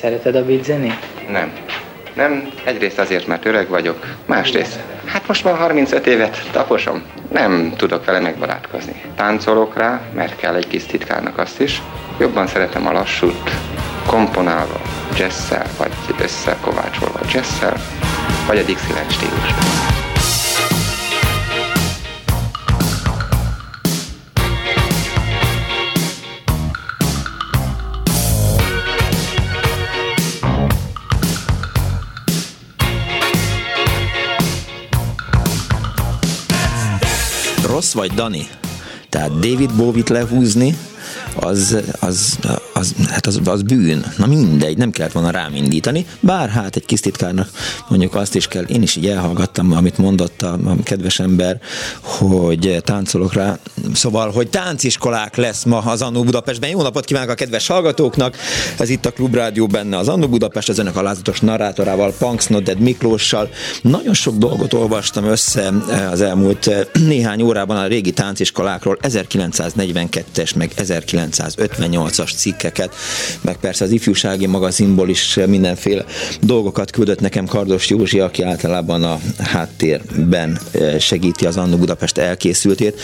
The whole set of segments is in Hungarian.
Szereted a beat zenét? Nem. Nem, egyrészt azért, mert öreg vagyok, másrészt, hát most már 35 évet taposom, nem tudok vele megbarátkozni. Táncolok rá, mert kell egy kis titkárnak azt is. Jobban szeretem a lassút, komponálva, jazzszel, vagy összekovácsolva jazzszel, vagy a Dixieland stílus. Rossz vagy, Dani? Tehát David Bowie-t lehúzni, az, az, az, hát az, az bűn. Na mindegy, nem kellett volna rám indítani, bár hát egy kis titkárnak mondjuk azt is kell, én is így elhallgattam, amit mondott a, a kedves ember, hogy táncolok rá, szóval, hogy tánciskolák lesz ma az Annó Budapestben. Jó napot kívánok a kedves hallgatóknak! Ez itt a Klubrádió benne az Annó Budapest, az önök alázatos narrátorával, Punks Nodded Miklóssal. Nagyon sok dolgot olvastam össze az elmúlt néhány órában a régi tánciskolákról, 1942-es, meg 1958-as cikkeket, meg persze az ifjúsági magazinból is mindenféle dolgokat küldött nekem Kardos Józsi, aki általában a háttérben eh, segíti az Annó Budapest elkészültét,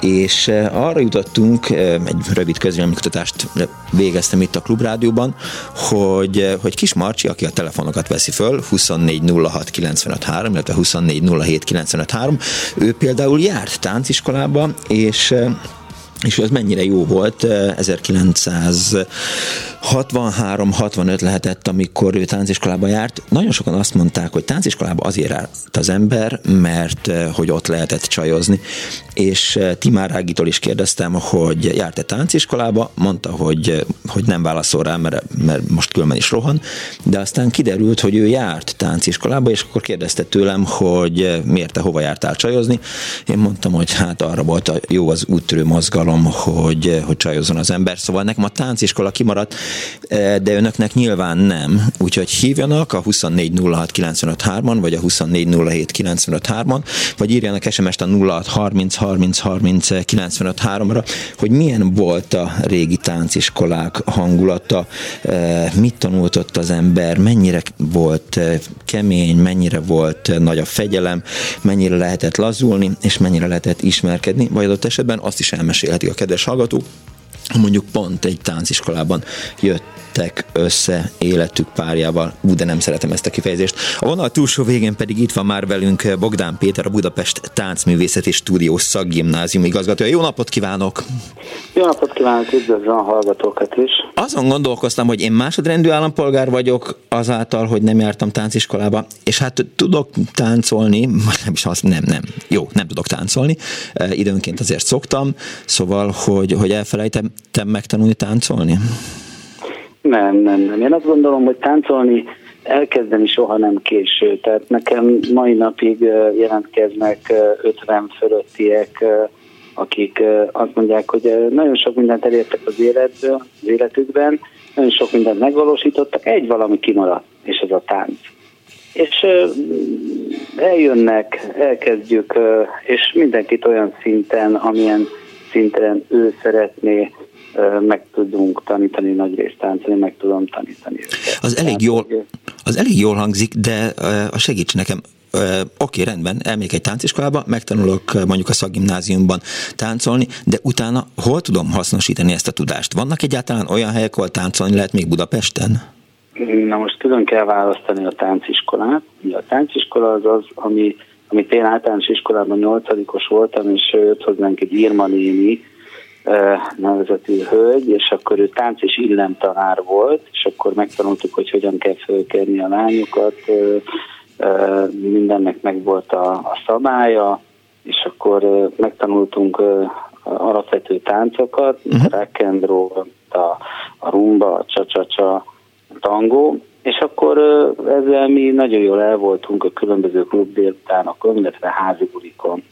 és eh, arra jutottunk, eh, egy rövid közvéleménykutatást végeztem itt a Klubrádióban, hogy, hogy Kis Marcsi, aki a telefonokat veszi föl, 2406953, illetve 2407953, ő például járt tánciskolába, és és ez mennyire jó volt, 1963-65 lehetett, amikor ő tánciskolába járt. Nagyon sokan azt mondták, hogy tánciskolába azért járt az ember, mert hogy ott lehetett csajozni. És Timár Ágitól is kérdeztem, hogy járt-e tánciskolába, mondta, hogy, hogy nem válaszol rá, mert, mert most különben is rohan, de aztán kiderült, hogy ő járt tánciskolába, és akkor kérdezte tőlem, hogy miért te hova jártál csajozni. Én mondtam, hogy hát arra volt a jó az úttörő mozgalom, akarom, hogy, hogy csajozzon az ember. Szóval nekem a tánciskola kimaradt, eh, de önöknek nyilván nem. Úgyhogy hívjanak a 2406953-on, vagy a 2407953-on, vagy írjanak SMS-t a 0630 30 30 ra hogy milyen volt a régi tánciskolák hangulata, eh, mit tanult ott az ember, mennyire volt eh, kemény, mennyire volt nagy a fegyelem, mennyire lehetett lazulni, és mennyire lehetett ismerkedni, vagy adott esetben azt is elmesélheti a kedves hallgatók, mondjuk pont egy tánciskolában jöttek össze életük párjával. Ú, de nem szeretem ezt a kifejezést. A vonal túlsó végén pedig itt van már velünk Bogdán Péter, a Budapest Táncművészeti Stúdió szakgimnázium igazgatója. Jó napot kívánok! Jó napot kívánok, üdvözlöm a hallgatókat is! Azon gondolkoztam, hogy én másodrendű állampolgár vagyok azáltal, hogy nem jártam tánciskolába, és hát tudok táncolni, nem is azt, nem, nem, jó, nem tudok táncolni, időnként azért szoktam, szóval, hogy, hogy elfelejtem megtanulni táncolni? Nem, nem, nem. Én azt gondolom, hogy táncolni elkezdeni soha nem késő. Tehát nekem mai napig jelentkeznek 50 fölöttiek, akik azt mondják, hogy nagyon sok mindent elértek az, életből, az életükben, nagyon sok mindent megvalósítottak, egy valami kimaradt, és ez a tánc. És eljönnek, elkezdjük, és mindenkit olyan szinten, amilyen szinten ő szeretné, meg tudunk tanítani nagy részt táncolni, meg tudom tanítani őket. Az elég, jól, az elég jól hangzik, de a segíts nekem, Oké, okay, rendben, elmegyek egy tánciskolába, megtanulok mondjuk a szakgimnáziumban táncolni, de utána hol tudom hasznosítani ezt a tudást? Vannak egyáltalán olyan helyek, ahol táncolni lehet még Budapesten? Na most külön kell választani a tánciskolát. A tánciskola az az, ami, amit én általános iskolában nyolcadikos voltam, és jött hozzánk egy Irma néni, nevezetű hölgy, és akkor ő tánc és illemtanár volt, és akkor megtanultuk, hogy hogyan kell fölkerni a lányokat, mindennek meg volt a, a szabálya, és akkor megtanultunk alapvető táncokat, uh-huh. a rock and roll, a, a rumba, a csa-csa-csa, a tangó, és akkor ezzel mi nagyon jól el voltunk a különböző klub délutánokon, illetve házi bulikon.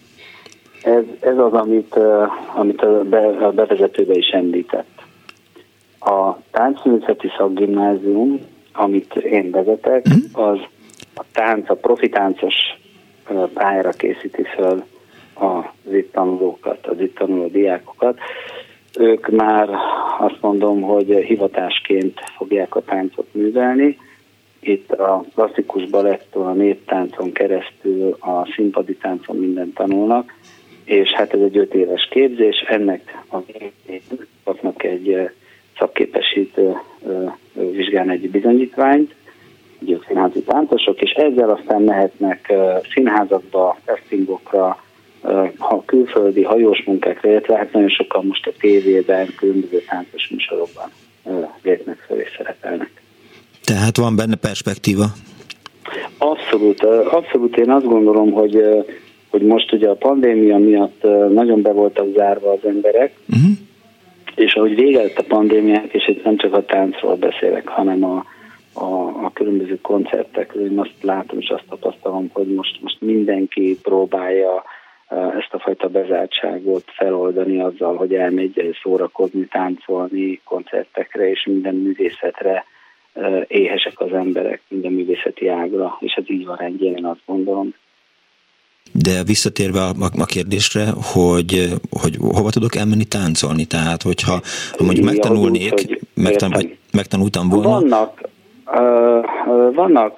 Ez, ez az, amit, amit a, be, a bevezetőbe is említett. A táncművészeti szakgimnázium, amit én vezetek, mhm. az a tánc, a profitáncos pályára készíti fel az itt tanulókat, az itt tanuló diákokat. Ők már azt mondom, hogy hivatásként fogják a táncot művelni. Itt a klasszikus balettól, a néptáncon keresztül, a színpadi táncon mindent tanulnak, és hát ez egy öt éves képzés, ennek a kapnak egy szakképesítő vizsgálni egy bizonyítványt, ők színházi táncosok, és ezzel aztán mehetnek színházakba, castingokra, ha külföldi hajós munkákra, illetve hát nagyon sokan most a tévében, különböző táncos műsorokban lépnek fel és szerepelnek. Tehát van benne perspektíva? Abszolút, abszolút én azt gondolom, hogy, hogy most ugye a pandémia miatt nagyon be voltak zárva az emberek, uh-huh. és ahogy vége lett a pandémiák, és itt nem csak a táncról beszélek, hanem a, a, a különböző koncertekről, én azt látom és azt tapasztalom, hogy most, most mindenki próbálja ezt a fajta bezártságot feloldani azzal, hogy elmegy szórakozni, táncolni koncertekre és minden művészetre éhesek az emberek, minden művészeti ágra, és ez így van rendjén, én azt gondolom. De visszatérve a, a kérdésre, hogy, hogy hova tudok elmenni táncolni? Tehát, hogyha ha mondjuk megtanulnék, úgy, megtan, vagy megtanultam volna. Vannak, vannak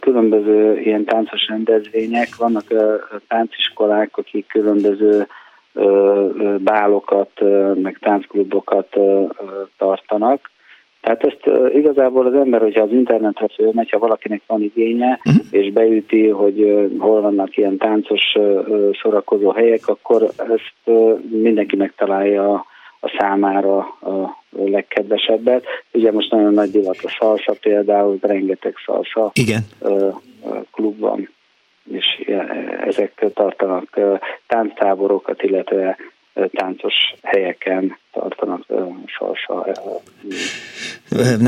különböző ilyen táncos rendezvények, vannak tánciskolák, akik különböző bálokat, meg táncklubokat tartanak. Tehát ezt igazából az ember, hogyha az internetre fölmegy, ha valakinek van igénye, uh-huh. és beüti, hogy hol vannak ilyen táncos szórakozó helyek, akkor ezt mindenki megtalálja a számára a legkedvesebbet. Ugye most nagyon nagy divat a szalsa például, rengeteg szalsa Igen. klub van, és ezek tartanak tánctáborokat, illetve táncos helyeken tartanak salsa.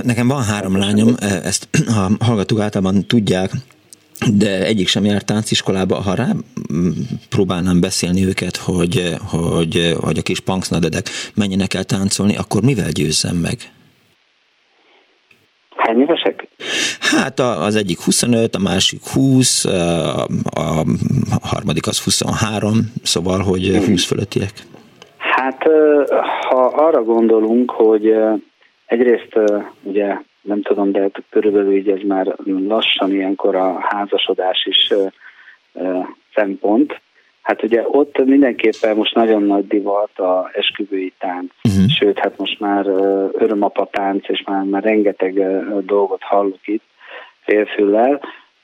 Nekem van három lányom, ezt a hallgatók általában tudják, de egyik sem járt tánciskolába, ha rá próbálnám beszélni őket, hogy, hogy, hogy a kis punksnadedek menjenek el táncolni, akkor mivel győzzem meg? Hány évesek? Hát az egyik 25, a másik 20, a, a harmadik az 23, szóval, hogy 20 mhm. fölöttiek. Hát ha arra gondolunk, hogy egyrészt ugye nem tudom, de körülbelül így ez már lassan ilyenkor a házasodás is szempont. Hát ugye ott mindenképpen most nagyon nagy divat a esküvői tánc, uh-huh. sőt, hát most már örömapa tánc, és már, már rengeteg dolgot hallok itt félfüllel,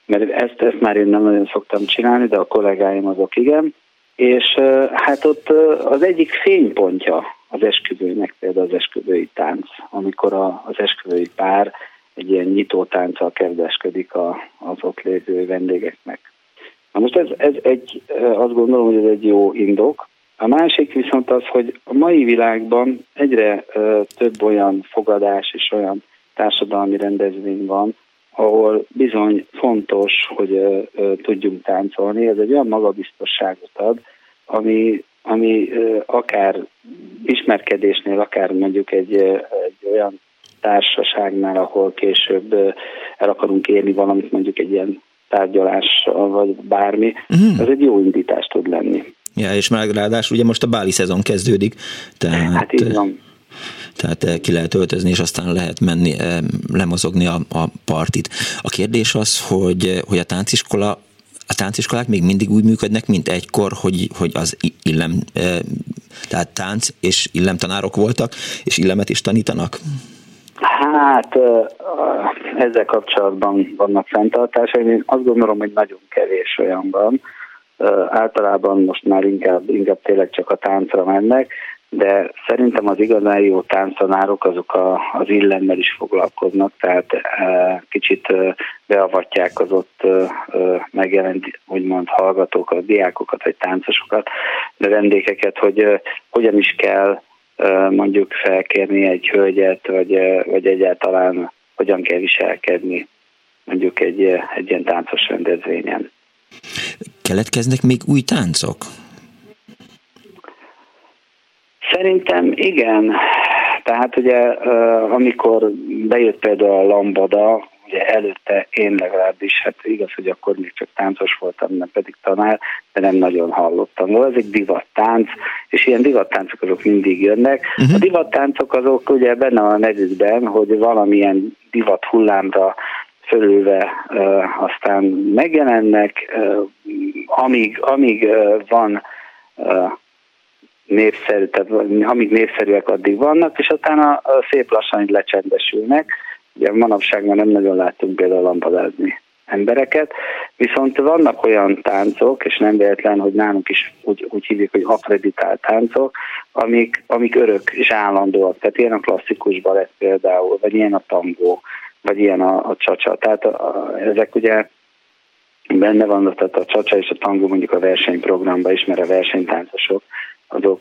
mert ezt, ezt már én nem nagyon szoktam csinálni, de a kollégáim azok igen. És hát ott az egyik fénypontja az esküvőnek például az esküvői tánc, amikor a, az esküvői pár egy ilyen nyitó tánccal kedveskedik a, az ott lévő vendégeknek. Na most ez, ez egy, azt gondolom, hogy ez egy jó indok. A másik viszont az, hogy a mai világban egyre több olyan fogadás és olyan társadalmi rendezvény van, ahol bizony fontos, hogy tudjunk táncolni. Ez egy olyan magabiztosságot ad, ami ami akár ismerkedésnél, akár mondjuk egy, egy olyan társaságnál, ahol később el akarunk érni valamit, mondjuk egy ilyen tárgyalással, vagy bármi, uh-huh. ez egy jó indítás tud lenni. Ja, és már ráadásul ugye most a báli szezon kezdődik, tehát... Hát így van. Tehát ki lehet öltözni, és aztán lehet menni, lemozogni a, a partit. A kérdés az, hogy, hogy a tánciskola a tánciskolák még mindig úgy működnek, mint egykor, hogy, hogy az illem, tehát tánc és illemtanárok voltak, és illemet is tanítanak? Hát ezzel kapcsolatban vannak fenntartásai. Én azt gondolom, hogy nagyon kevés olyan van. Általában most már inkább, inkább tényleg csak a táncra mennek, de szerintem az igazán jó tánctanárok azok a, az illemmel is foglalkoznak, tehát e, kicsit e, beavatják az ott e, megjelent, úgymond hallgatókat, diákokat vagy táncosokat, de vendégeket, hogy e, hogyan is kell e, mondjuk felkérni egy hölgyet, vagy, e, vagy egyáltalán hogyan kell viselkedni mondjuk egy, egy ilyen táncos rendezvényen. Keletkeznek még új táncok? Szerintem igen. Tehát ugye amikor bejött például a lambada, ugye előtte én legalábbis, hát igaz, hogy akkor még csak táncos voltam, nem pedig tanár, de nem nagyon hallottam. Volt ez egy divattánc, és ilyen divattáncok azok mindig jönnek. Uh-huh. A divattáncok azok ugye benne a nevükben, hogy valamilyen divat hullámra fölülve uh, aztán megjelennek, uh, amíg, amíg uh, van uh, népszerű, tehát amíg népszerűek addig vannak, és utána szép lassan így lecsendesülnek. Ugye manapság már nem nagyon látunk például lampadázni embereket, viszont vannak olyan táncok, és nem véletlen, hogy nálunk is úgy, úgy hívjuk, hogy akreditált táncok, amik, amik örök és állandóak. Tehát ilyen a klasszikus balett például, vagy ilyen a tangó, vagy ilyen a, a csacsa. Tehát a, a, ezek ugye benne vannak, tehát a csacsa és a tangó mondjuk a versenyprogramban is, mert a versenytáncosok azok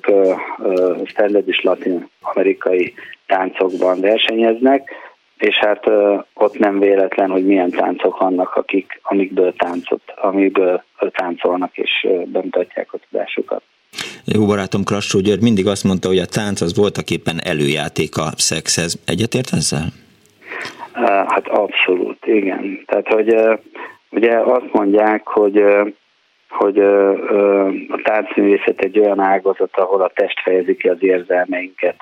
standard és latin-amerikai táncokban versenyeznek, és hát ott nem véletlen, hogy milyen táncok vannak, akik, amikből táncot, amikből táncolnak és bemutatják a tudásukat. Jó barátom Krassó György mindig azt mondta, hogy a tánc az voltak éppen előjáték a szexhez. Egyetért ezzel? Hát abszolút, igen. Tehát, hogy ugye azt mondják, hogy hogy a táncművészet egy olyan ágazat, ahol a test fejezi ki az érzelmeinket.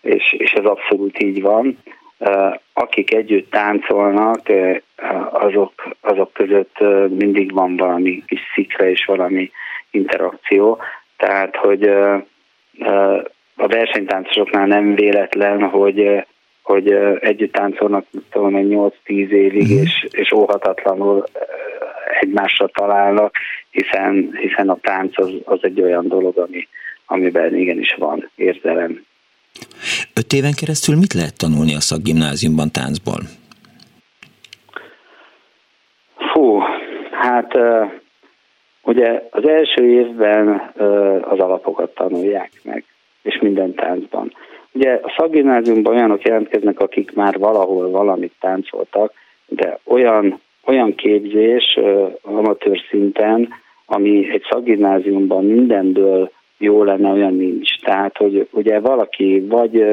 És, és ez abszolút így van. Akik együtt táncolnak, azok, azok között mindig van valami kis szikra és valami interakció. Tehát, hogy a versenytáncosoknál nem véletlen, hogy hogy együtt táncolnak tudom, 8-10 évig, mm. és, és óhatatlanul egymásra találnak, hiszen, hiszen a tánc az, az egy olyan dolog, ami, amiben igenis van érzelem. Öt éven keresztül mit lehet tanulni a szakgimnáziumban táncból? Fú, hát ugye az első évben az alapokat tanulják meg, és minden táncban. Ugye a szakgimnáziumban olyanok jelentkeznek, akik már valahol valamit táncoltak, de olyan olyan képzés amatőr szinten, ami egy szakgimnáziumban mindenből jó lenne, olyan nincs. Tehát, hogy ugye valaki vagy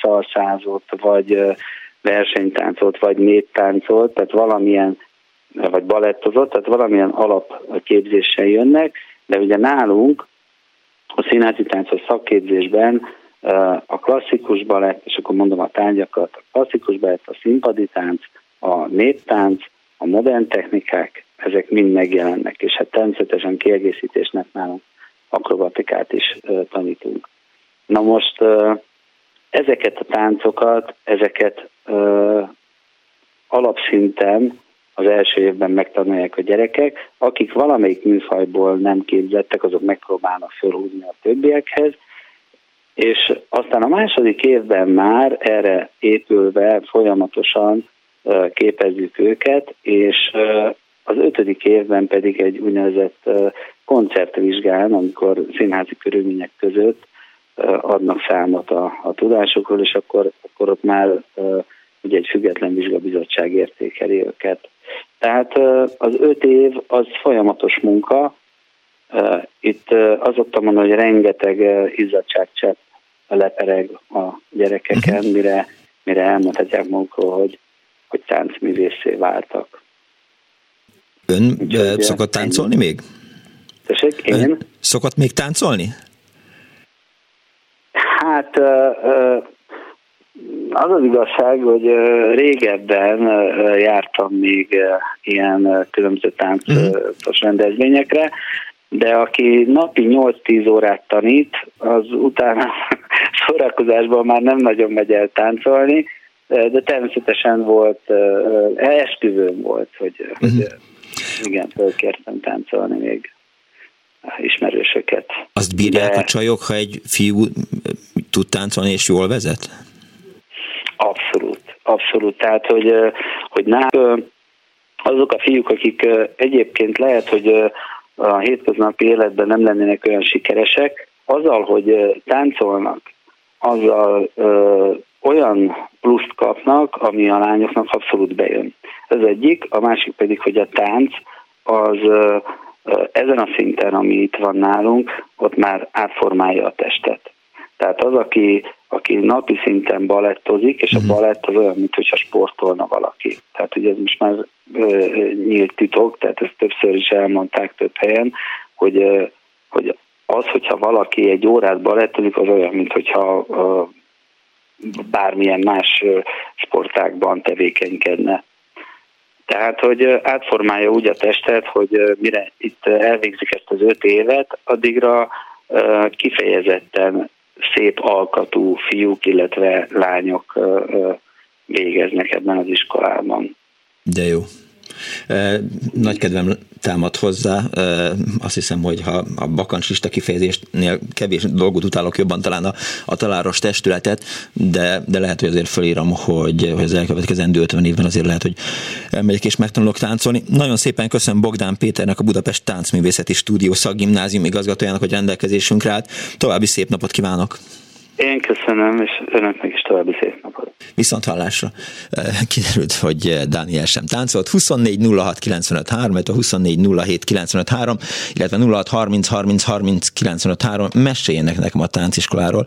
szalszázott, vagy versenytáncolt, vagy néptáncolt, tehát valamilyen, vagy balettozott, tehát valamilyen alapképzéssel jönnek, de ugye nálunk a színházi táncos szakképzésben a klasszikus balett, és akkor mondom a tárgyakat, a klasszikus balett, a színpadi tánc, a néptánc, a modern technikák, ezek mind megjelennek, és hát természetesen kiegészítésnek nálunk akrobatikát is tanítunk. Na most ezeket a táncokat, ezeket alapszinten az első évben megtanulják a gyerekek, akik valamelyik műfajból nem képzettek, azok megpróbálnak fölhúzni a többiekhez, és aztán a második évben már erre épülve folyamatosan képezzük őket, és az ötödik évben pedig egy úgynevezett koncertvizsgán, amikor színházi körülmények között adnak számot a, a tudásokról, és akkor, akkor ott már ugye egy független vizsgabizottság értékeli őket. Tehát az öt év az folyamatos munka, itt azt szoktam mondani, hogy rengeteg izzadságcsepp lepereg a gyerekeken, mhm. mire, mire elmondhatják magukról, hogy hogy táncművészé váltak. Ön Úgyhogy, szokott táncolni még? Tessék, én? Ön szokott még táncolni? Hát az az igazság, hogy régebben jártam még ilyen különböző táncos uh-huh. rendezvényekre, de aki napi 8-10 órát tanít, az utána szórakozásban már nem nagyon megy el táncolni, de természetesen volt, esküvőm volt, hogy, uh-huh. hogy igen, fölkértem táncolni még ismerősöket. Azt bírják de... a csajok, ha egy fiú tud táncolni és jól vezet? Abszolút, abszolút. Tehát, hogy, hogy ná, azok a fiúk, akik egyébként lehet, hogy a hétköznapi életben nem lennének olyan sikeresek, azzal, hogy táncolnak, azzal olyan pluszt kapnak, ami a lányoknak abszolút bejön. Ez egyik, a másik pedig, hogy a tánc az ezen a szinten, ami itt van nálunk, ott már átformálja a testet. Tehát az, aki, aki napi szinten balettozik, és a mhm. balett az olyan, mintha sportolna valaki. Tehát ugye ez most már ö, nyílt titok, tehát ezt többször is elmondták több helyen, hogy, ö, hogy az, hogyha valaki egy órát balettozik, az olyan, mintha bármilyen más sportákban tevékenykedne. Tehát, hogy átformálja úgy a testet, hogy mire itt elvégzik ezt az öt évet, addigra kifejezetten szép alkatú fiúk, illetve lányok végeznek ebben az iskolában. De jó. Nagy kedvem támad hozzá. Azt hiszem, hogy ha a bakancsista kifejezésnél kevés dolgot utálok jobban talán a, a taláros testületet, de, de lehet, hogy azért fölírom, hogy, hogy az elkövetkezendő 50 évben azért lehet, hogy elmegyek és megtanulok táncolni. Nagyon szépen köszönöm Bogdán Péternek, a Budapest Táncművészeti Stúdió szakgimnázium igazgatójának, hogy rendelkezésünkre állt. További szép napot kívánok! Én köszönöm, és önöknek is további szép napot. Viszont hallásra kiderült, hogy Dániel sem táncolt. 24 06 95 3, 24 07 95 3, illetve 06 30 30 30 95 3. Meséljenek nekem a tánciskoláról,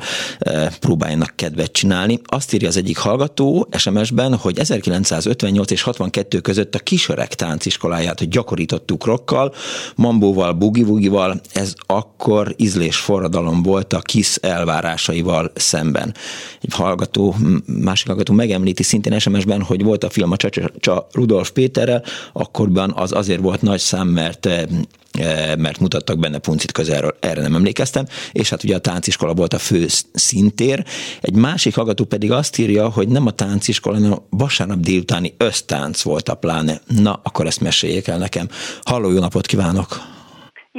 próbáljanak kedvet csinálni. Azt írja az egyik hallgató SMS-ben, hogy 1958 és 62 között a kisöreg tánciskoláját gyakorítottuk rokkal, mambóval, bugivugival, ez akkor ízlés forradalom volt a kis elvárásaival másikkal szemben. Egy hallgató, másik hallgató megemlíti szintén SMS-ben, hogy volt a film a Csacsa Rudolf Péterrel, akkorban az azért volt nagy szám, mert eh, mert mutattak benne puncit közelről, erre nem emlékeztem, és hát ugye a tánciskola volt a fő szintér. Egy másik hallgató pedig azt írja, hogy nem a tánciskola, hanem a vasárnap délutáni össztánc volt a pláne. Na, akkor ezt meséljék el nekem. Halló, jó napot kívánok!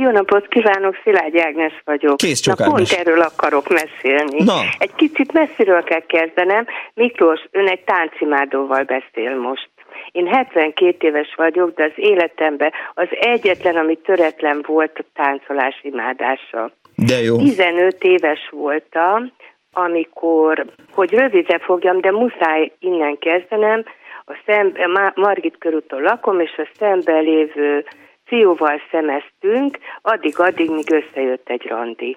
Jó napot kívánok, Szilágy Ágnes vagyok. Kész Na, pont erről akarok beszélni. Na. Egy kicsit messziről kell kezdenem. Miklós, ön egy táncimádóval beszél most. Én 72 éves vagyok, de az életemben az egyetlen, ami töretlen volt a táncolás imádása. De jó. 15 éves voltam, amikor, hogy rövidre fogjam, de muszáj innen kezdenem, a szembe, Margit körúton lakom, és a szembe lévő fiúval szemeztünk, addig-addig, míg összejött egy randi.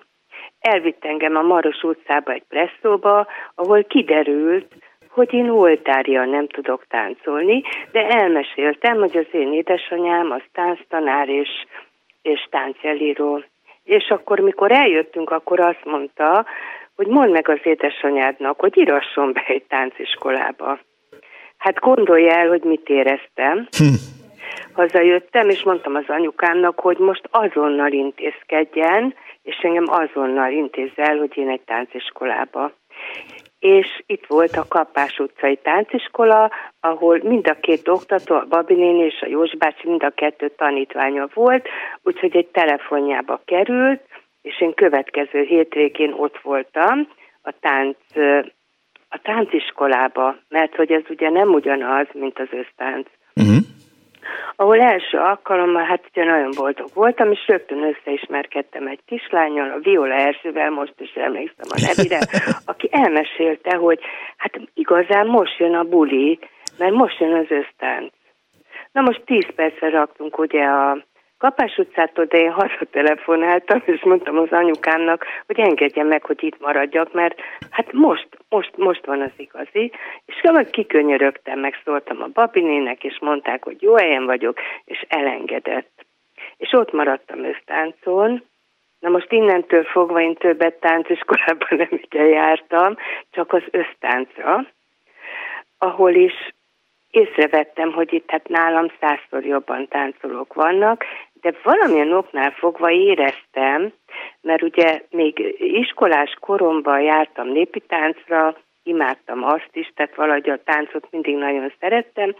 Elvitt engem a Maros utcába egy presszóba, ahol kiderült, hogy én oltárja nem tudok táncolni, de elmeséltem, hogy az én édesanyám az tánctanár és, és táncelíró. És akkor, mikor eljöttünk, akkor azt mondta, hogy mondd meg az édesanyádnak, hogy írasson be egy tánciskolába. Hát gondolja el, hogy mit éreztem. Hm hazajöttem, és mondtam az anyukámnak, hogy most azonnal intézkedjen, és engem azonnal intézzel, hogy én egy tánciskolába. És itt volt a Kapás utcai tánciskola, ahol mind a két oktató, a Babinén és a Jós bácsi, mind a kettő tanítványa volt, úgyhogy egy telefonjába került, és én következő hétvégén ott voltam a tánc a tánciskolába, mert hogy ez ugye nem ugyanaz, mint az össztánc. Uh-huh ahol első alkalommal, hát ugye nagyon boldog voltam, és rögtön összeismerkedtem egy kislányjal, a Viola Erzsővel, most is emlékszem a nevére, aki elmesélte, hogy hát igazán most jön a buli, mert most jön az ösztánc. Na most tíz percre raktunk ugye a Kapás utcától, de én hazatelefonáltam, és mondtam az anyukámnak, hogy engedje meg, hogy itt maradjak, mert hát most, most, most van az igazi. És valahogy kikönyörögtem, megszóltam a babinének, és mondták, hogy jó helyen vagyok, és elengedett. És ott maradtam össztáncon, Na most innentől fogva én többet tánciskolában nem ugye jártam, csak az össztáncra, ahol is észrevettem, hogy itt hát nálam százszor jobban táncolók vannak, de valamilyen oknál fogva éreztem, mert ugye még iskolás koromban jártam népi táncra, imádtam azt is, tehát valahogy a táncot mindig nagyon szerettem,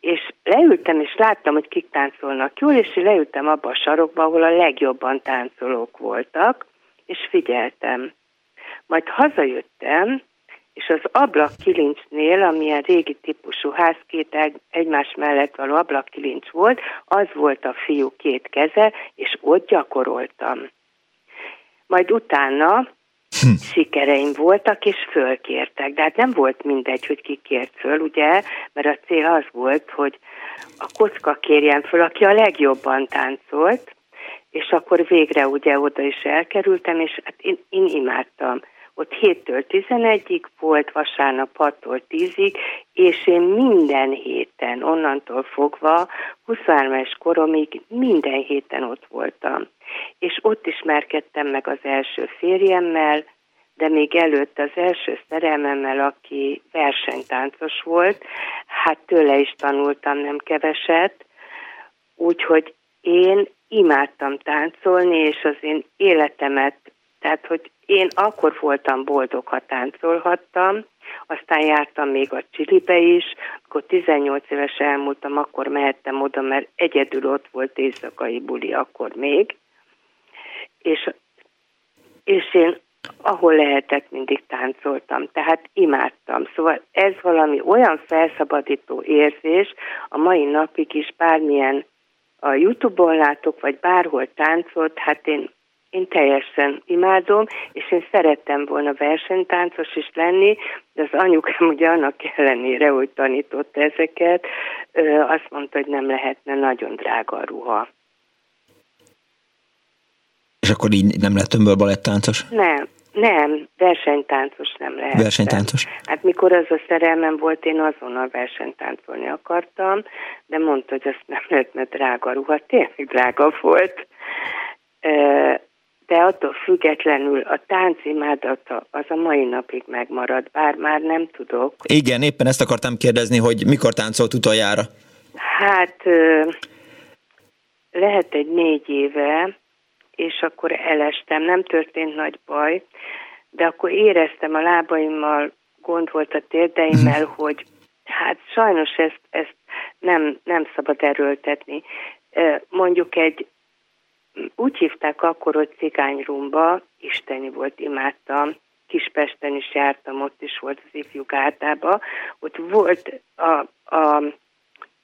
és leültem, és láttam, hogy kik táncolnak jól, és leültem abba a sarokba, ahol a legjobban táncolók voltak, és figyeltem. Majd hazajöttem, és az ablakkilincsnél, amilyen régi típusú ház két egymás mellett való ablakkilincs volt, az volt a fiú két keze, és ott gyakoroltam. Majd utána hm. sikereim voltak, és fölkértek. De hát nem volt mindegy, hogy ki kért föl, ugye, mert a cél az volt, hogy a kocka kérjen föl, aki a legjobban táncolt, és akkor végre ugye oda is elkerültem, és hát én, én imádtam ott 7-től 11-ig volt, vasárnap 6-tól 10-ig, és én minden héten, onnantól fogva, 23 es koromig minden héten ott voltam. És ott ismerkedtem meg az első férjemmel, de még előtt az első szerelmemmel, aki versenytáncos volt, hát tőle is tanultam nem keveset, úgyhogy én imádtam táncolni, és az én életemet, tehát hogy én akkor voltam boldog, ha táncolhattam, aztán jártam még a Csilibe is, akkor 18 éves elmúltam, akkor mehettem oda, mert egyedül ott volt éjszakai buli akkor még, és, és én ahol lehetett, mindig táncoltam, tehát imádtam. Szóval ez valami olyan felszabadító érzés, a mai napig is bármilyen a Youtube-on látok, vagy bárhol táncot, hát én, én teljesen imádom, és én szerettem volna versenytáncos is lenni, de az anyukám ugye annak ellenére, hogy tanított ezeket, azt mondta, hogy nem lehetne nagyon drága a ruha. És akkor így nem lett önből balettáncos? Nem, nem, versenytáncos nem lehet. Versenytáncos? Hát mikor az a szerelmem volt, én azonnal versenytáncolni akartam, de mondta, hogy azt nem lehet, mert drága ruha, tényleg drága volt. De attól függetlenül a táncimádata az a mai napig megmarad, bár már nem tudok. Igen, éppen ezt akartam kérdezni, hogy mikor táncolt utoljára? Hát lehet egy négy éve, és akkor elestem, nem történt nagy baj, de akkor éreztem a lábaimmal, gond volt a térdeimmel, mhm. hogy hát sajnos ezt, ezt nem, nem szabad erőltetni. Mondjuk egy, úgy hívták akkor, hogy cigányrumba, isteni volt, imádtam, Kispesten is jártam, ott is volt az ifjú gárdába, ott volt a, a,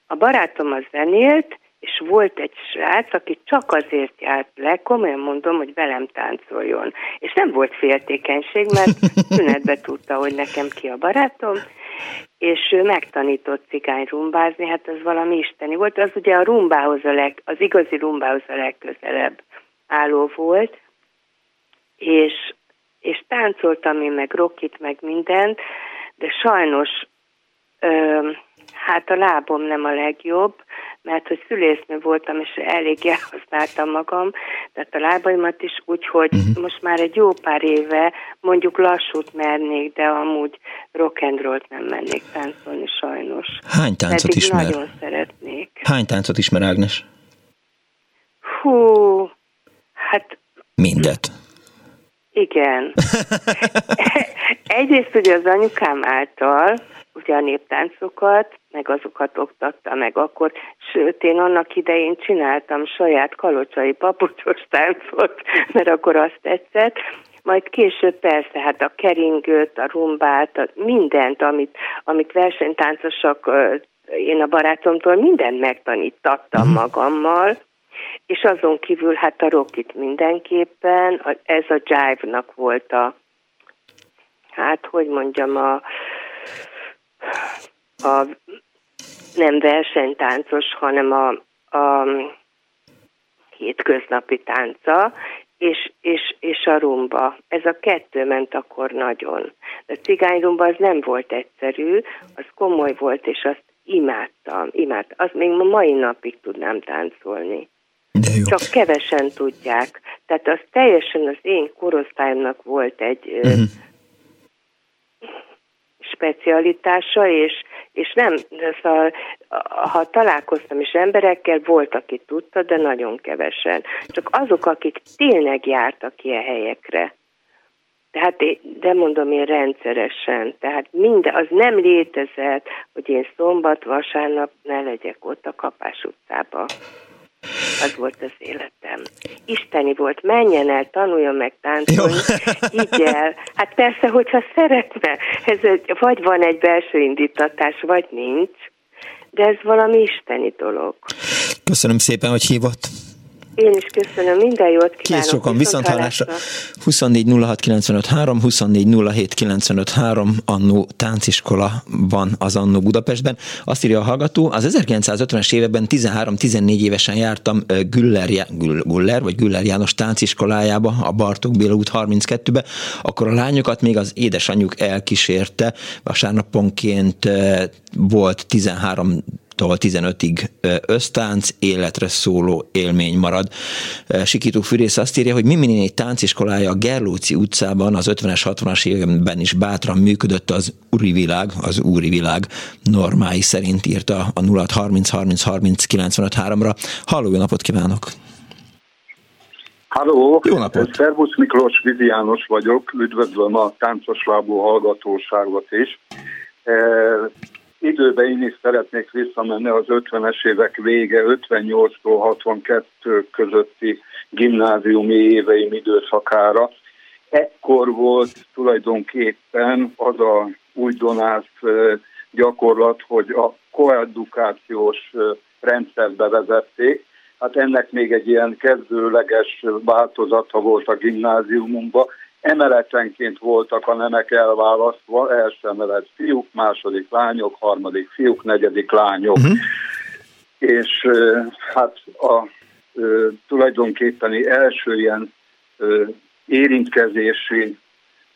a barátom az zenélt, és volt egy srác, aki csak azért járt le, komolyan mondom, hogy velem táncoljon. És nem volt féltékenység, mert szünetbe tudta, hogy nekem ki a barátom, és ő megtanított cigány rumbázni, hát az valami isteni volt. Az ugye a rumbához a leg, az igazi rumbához a legközelebb álló volt, és, és táncoltam én meg rockit, meg mindent, de sajnos ö, hát a lábom nem a legjobb, mert hogy szülésznő voltam, és elég elhasználtam magam, tehát a lábaimat is úgy, hogy uh-huh. most már egy jó pár éve mondjuk lassút mernék, de amúgy rock and roll nem mennék táncolni sajnos. Hány táncot Pedig ismer? nagyon szeretnék. Hány táncot ismer Ágnes? Hú, hát... Mindet. Igen. Egyrészt ugye az anyukám által, ugye a néptáncokat, meg azokat oktatta meg akkor, sőt én annak idején csináltam saját kalocsai papucsos táncot, mert akkor azt tetszett, majd később persze, hát a keringőt, a rumbát, a mindent, amit, amit versenytáncosak, én a barátomtól mindent megtanítattam mhm. magammal, és azon kívül hát a rockit mindenképpen, ez a jive-nak volt a, hát hogy mondjam, a, a nem versenytáncos, hanem a, a hétköznapi tánca, és, és, és a rumba. Ez a kettő ment akkor nagyon. A cigányrumba az nem volt egyszerű, az komoly volt, és azt imádtam, imádtam. Azt még ma mai napig tudnám táncolni. De jó. Csak kevesen tudják. Tehát az teljesen az én korosztályomnak volt egy uh-huh specialitása, és, és nem, szóval, ha találkoztam is emberekkel, volt, aki tudta, de nagyon kevesen. Csak azok, akik tényleg jártak ilyen helyekre. Tehát, de mondom én rendszeresen, tehát minden, az nem létezett, hogy én szombat, vasárnap ne legyek ott a Kapás utcába. Az volt az életem. Isteni volt, menjen el, tanuljon meg táncolni, így el. Hát persze, hogyha szeretne, ez egy, vagy van egy belső indítatás, vagy nincs, de ez valami isteni dolog. Köszönöm szépen, hogy hívott. Én is köszönöm, minden jót kívánok. Kész sokan, viszont hallásra. 24 06 95 3, 24 07 95 3, Annó tánciskola van az Annó Budapestben. Azt írja a hallgató, az 1950-es években 13-14 évesen jártam Güller, Güller, vagy Güller János tánciskolájába, a Bartók Béla út 32-be, akkor a lányokat még az édesanyjuk elkísérte, vasárnaponként volt 13 tól 15-ig ösztánc, életre szóló élmény marad. Sikító Fűrész azt írja, hogy Mimini tánciskolája a Gerlóci utcában az 50-es, 60-as években is bátran működött az úri világ, az úri világ normái szerint írta a 0 30 30 30 95 3-ra. Halló, jó napot kívánok! Halló! Jó napot! Szervusz Miklós Vizi János vagyok, üdvözlöm a táncos lábú hallgatóságot is időben én is szeretnék visszamenni az 50-es évek vége, 58-tól 62 közötti gimnáziumi éveim időszakára. Ekkor volt tulajdonképpen az a újdonás gyakorlat, hogy a koedukációs rendszert bevezették. Hát ennek még egy ilyen kezdőleges változata volt a gimnáziumunkban, Emeletenként voltak a nemek elválasztva, első emelet fiúk, második lányok, harmadik fiúk, negyedik lányok. Uh-huh. És hát a tulajdonképpeni első ilyen érintkezési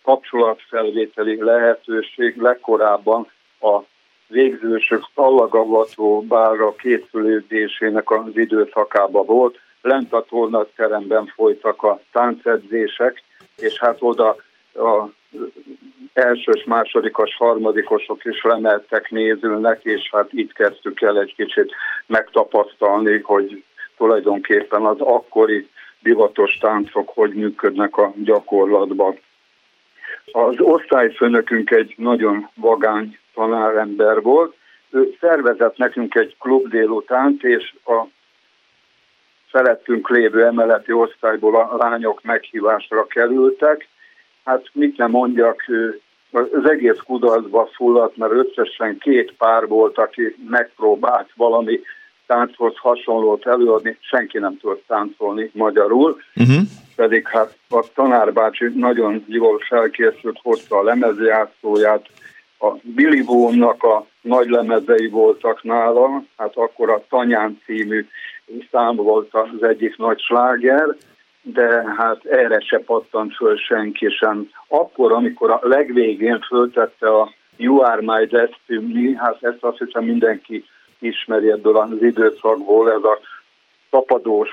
kapcsolatfelvételi lehetőség legkorábban a végzősök szallagavató bárra készülődésének az időszakában volt. Lent a tornateremben folytak a táncedzések, és hát oda a elsős, másodikos, harmadikosok is lemeltek, nézülnek, és hát itt kezdtük el egy kicsit megtapasztalni, hogy tulajdonképpen az akkori divatos táncok hogy működnek a gyakorlatban. Az osztályfőnökünk egy nagyon vagány tanárember volt, ő szervezett nekünk egy klub délutánt, és a felettünk lévő emeleti osztályból a lányok meghívásra kerültek. Hát mit nem mondjak, az egész kudarcba fulladt, mert összesen két pár volt, aki megpróbált valami tánchoz hasonlót előadni, senki nem tudott táncolni magyarul, uh-huh. pedig hát a tanárbácsi nagyon jól felkészült, hozta a lemezjátszóját, a Billy Boone-nak a nagy lemezei voltak nála, hát akkor a Tanyán című szám volt az egyik nagy sláger, de hát erre se pattant föl senki sem. Akkor, amikor a legvégén föltette a You Are My Destiny, hát ezt azt hiszem mindenki ismeri ebből az időszakból, ez a tapadós.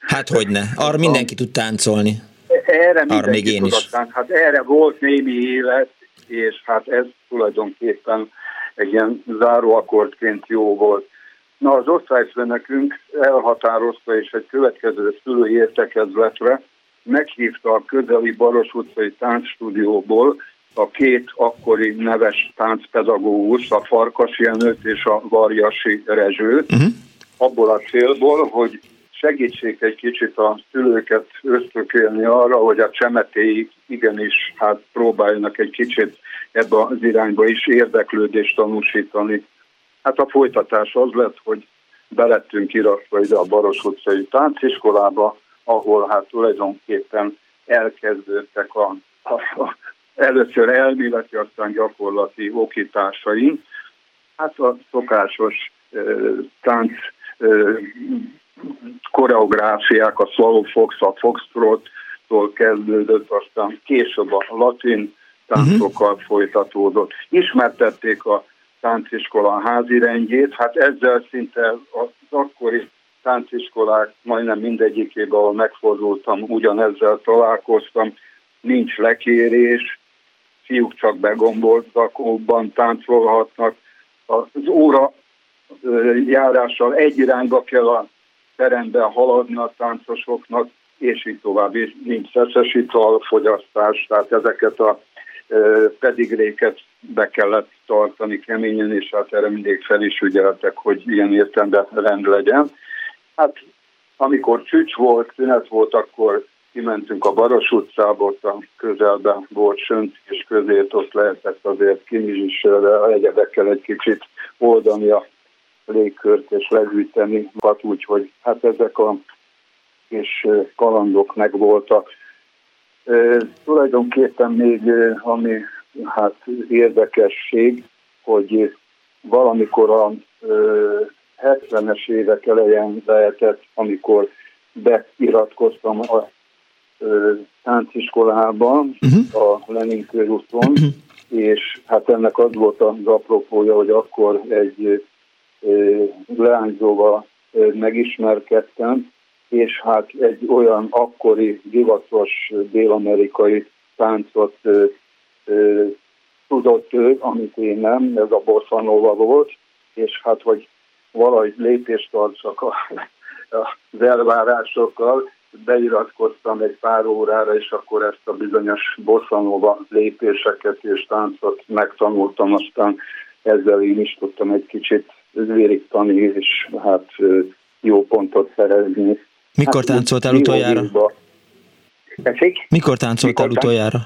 Hát hogy ne, arra mindenki tud táncolni. Erre arra még én is. Hát erre volt némi élet, és hát ez tulajdonképpen egy ilyen záróakordként jó volt. Na, az osztályfőnökünk elhatározta, és egy következő szülői értekezletre meghívta a közeli Baros utcai táncstúdióból a két akkori neves táncpedagógus, a Farkas Jenőt és a Varjasi Rezsőt, uh-huh. abból a célból, hogy segítsék egy kicsit a szülőket ösztökélni arra, hogy a csemetéik igenis hát próbáljanak egy kicsit ebbe az irányba is érdeklődést tanúsítani. Hát a folytatás az lett, hogy belettünk iratva ide a Baros utcai tánciskolába, ahol hát tulajdonképpen elkezdődtek a, a, a először elméleti, aztán gyakorlati okításaink. Hát a szokásos tánc koreográfiák, a Fox, a Foxtrot-tól kezdődött, aztán később a latin táncokkal uh-huh. folytatódott. Ismertették a tánciskola házi rendjét, hát ezzel szinte az akkori tánciskolák majdnem mindegyikében, ahol megfordultam, ugyanezzel találkoztam, nincs lekérés, fiúk csak begombolt zakóban táncolhatnak, az óra járással egy irányba kell a teremben haladni a táncosoknak, és így tovább, és nincs szeszes fogyasztás, tehát ezeket a pedigréket be kellett tartani keményen, és hát erre mindig fel is ügyeltek, hogy ilyen értelemben rend legyen. Hát amikor csücs volt, szünet volt, akkor kimentünk a Baros utcába, ott a közelben volt sönt, és közét ott lehetett azért kimizsisre egyedekkel egy kicsit oldani a légkört és legyűjteni, úgyhogy hát ezek a és kalandok megvoltak. Tulajdonképpen még ami hát érdekesség, hogy valamikor a 70-es évek elején lehetett, amikor beiratkoztam a tánciskolába, uh-huh. a Lenin körúton, uh-huh. és hát ennek az volt az apropója, hogy akkor egy leányzóval megismerkedtem, és hát egy olyan akkori divatos dél-amerikai táncot tudott ő, amit én nem, ez a bosszanova volt, és hát hogy valahogy lépést tartsak a, az elvárásokkal, beiratkoztam egy pár órára, és akkor ezt a bizonyos bosszanova lépéseket és táncot megtanultam, aztán ezzel én is tudtam egy kicsit vérítani, és hát jó pontot szerezni. Mikor hát, táncoltál utoljára? Mikor táncoltál Mikor utoljára?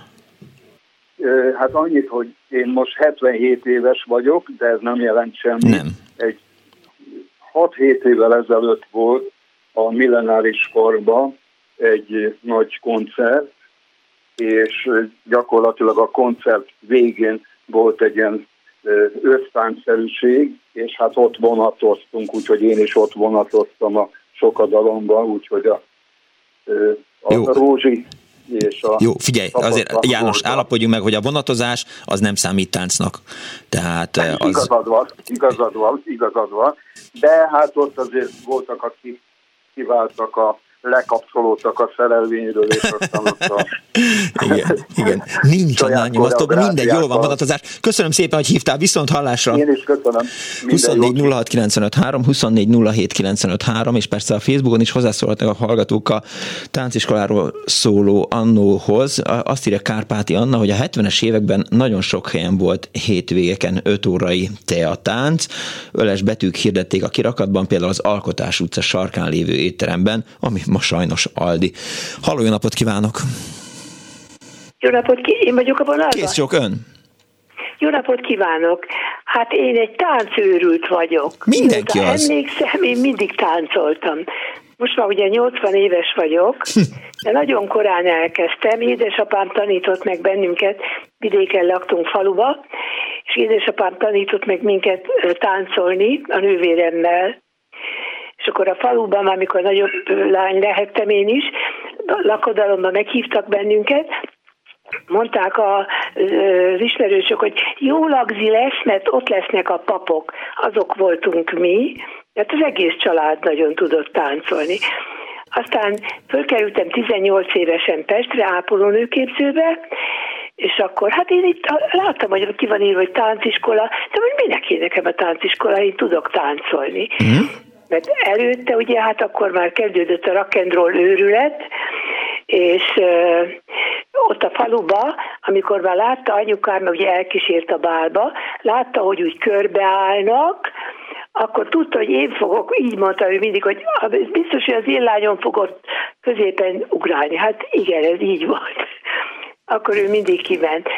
Hát annyit, hogy én most 77 éves vagyok, de ez nem jelent semmit. Nem. Egy 6-7 évvel ezelőtt volt a millenáris korban egy nagy koncert, és gyakorlatilag a koncert végén volt egy ilyen össztánszerűség, és hát ott vonatoztunk, úgyhogy én is ott vonatoztam a sokadalomban, úgyhogy a, a Jó. Rózsi és a Jó, figyelj, azért János, állapodjunk meg, hogy a vonatozás az nem számít táncnak. Tehát az... Igazad van, igazad van, igazad van, de hát ott azért voltak, akik kiváltak a lekapcsolódtak a szerelvényről, és aztán ott a... igen, igen. Nincs annál nyomasztó, de mindegy, jól van vonatozás. Köszönöm szépen, hogy hívtál, viszont hallásra. Én is köszönöm. 24 06 24 és persze a Facebookon is hozzászólhatnak a hallgatók a tánciskoláról szóló annóhoz. Azt írja Kárpáti Anna, hogy a 70-es években nagyon sok helyen volt hétvégeken 5 órai teatánc. Öles betűk hirdették a kirakatban, például az Alkotás utca sarkán lévő étteremben, ami ma sajnos Aldi. Halló, jó napot kívánok! Jó napot, ki- én vagyok a vonalban? Kész sok ön! Jó napot kívánok! Hát én egy táncőrült vagyok. Mindenki Mióta az. Emlékszem, én mindig táncoltam. Most már ugye 80 éves vagyok, de nagyon korán elkezdtem. Édesapám tanított meg bennünket, vidéken laktunk faluba, és édesapám tanított meg minket táncolni a nővéremmel akkor a faluban, amikor nagyobb lány lehettem én is, lakodalomban meghívtak bennünket, mondták a, az ismerősök, hogy jó lagzi lesz, mert ott lesznek a papok. Azok voltunk mi, mert az egész család nagyon tudott táncolni. Aztán fölkerültem 18 évesen Pestre, ápolónőképzőbe, és akkor, hát én itt láttam, hogy ki van írva, hogy tánciskola, de hogy minek kéne nekem a tánciskola, én tudok táncolni. Mm mert előtte ugye hát akkor már kezdődött a rock'n'roll őrület, és uh, ott a faluba, amikor már látta anyukám, ugye elkísért a bálba, látta, hogy úgy körbeállnak, akkor tudta, hogy én fogok, így mondta ő mindig, hogy biztos, hogy az én lányom fogott középen ugrálni. Hát igen, ez így volt. Akkor ő mindig kiment.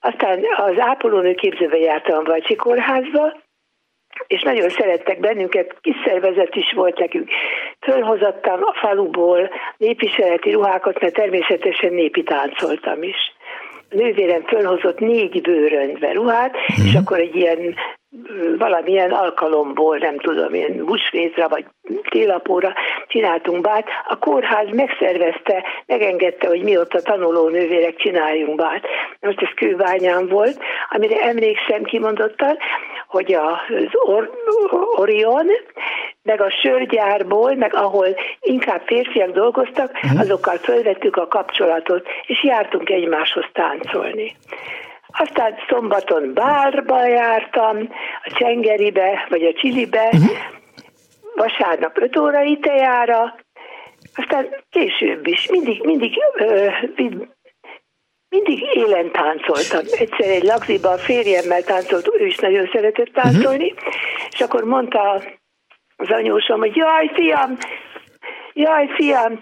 Aztán az ápolónő képzőbe jártam a Bajcsi kórházba, és nagyon szerettek bennünket, kis szervezet is volt nekünk. Fölhozattam a faluból népiseleti ruhákat, mert természetesen népi táncoltam is. A nővérem fölhozott négy bőröndbe ruhát, mm-hmm. és mhm. akkor egy ilyen valamilyen alkalomból, nem tudom, ilyen húsvétra vagy télapóra csináltunk bát. A kórház megszervezte, megengedte, hogy mi ott a tanuló nővérek csináljunk bát. Most ez kőbányán volt, amire emlékszem kimondottan, hogy az Or- Orion, meg a sörgyárból, meg ahol inkább férfiak dolgoztak, uh-huh. azokkal fölvettük a kapcsolatot, és jártunk egymáshoz táncolni. Aztán szombaton bárba jártam, a Csengeribe, vagy a Csilibe, uh-huh. vasárnap 5 órai tejára, aztán később is, mindig, mindig ö, mindig élen táncoltam. Egyszer egy lagziba a férjemmel táncolt, ő is nagyon szeretett táncolni, uh-huh. és akkor mondta az anyósom, hogy jaj, fiam, jaj, fiam,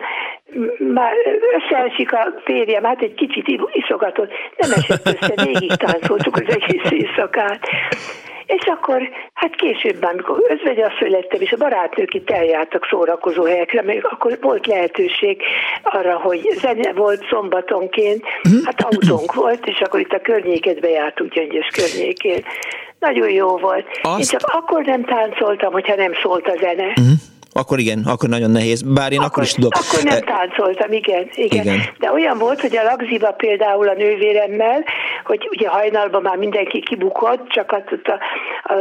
már összeesik a férjem, hát egy kicsit iszogatott, nem esett össze, végig táncoltuk az egész éjszakát. És akkor, hát később, amikor özvegyasszony lettem, és a barátnők itt eljártak szórakozó helyekre, még akkor volt lehetőség arra, hogy zene volt szombatonként, hát autónk volt, és akkor itt a környéket bejártunk Gyöngyös környékén. Nagyon jó volt. Azt... Én csak akkor nem táncoltam, hogyha nem szólt a zene. Uh-huh akkor igen, akkor nagyon nehéz. Bár én akkor, akkor is tudok. Akkor nem eh, táncoltam, igen, igen, igen. De olyan volt, hogy a lagziba például a nővéremmel, hogy ugye hajnalban már mindenki kibukott, csak a, a, a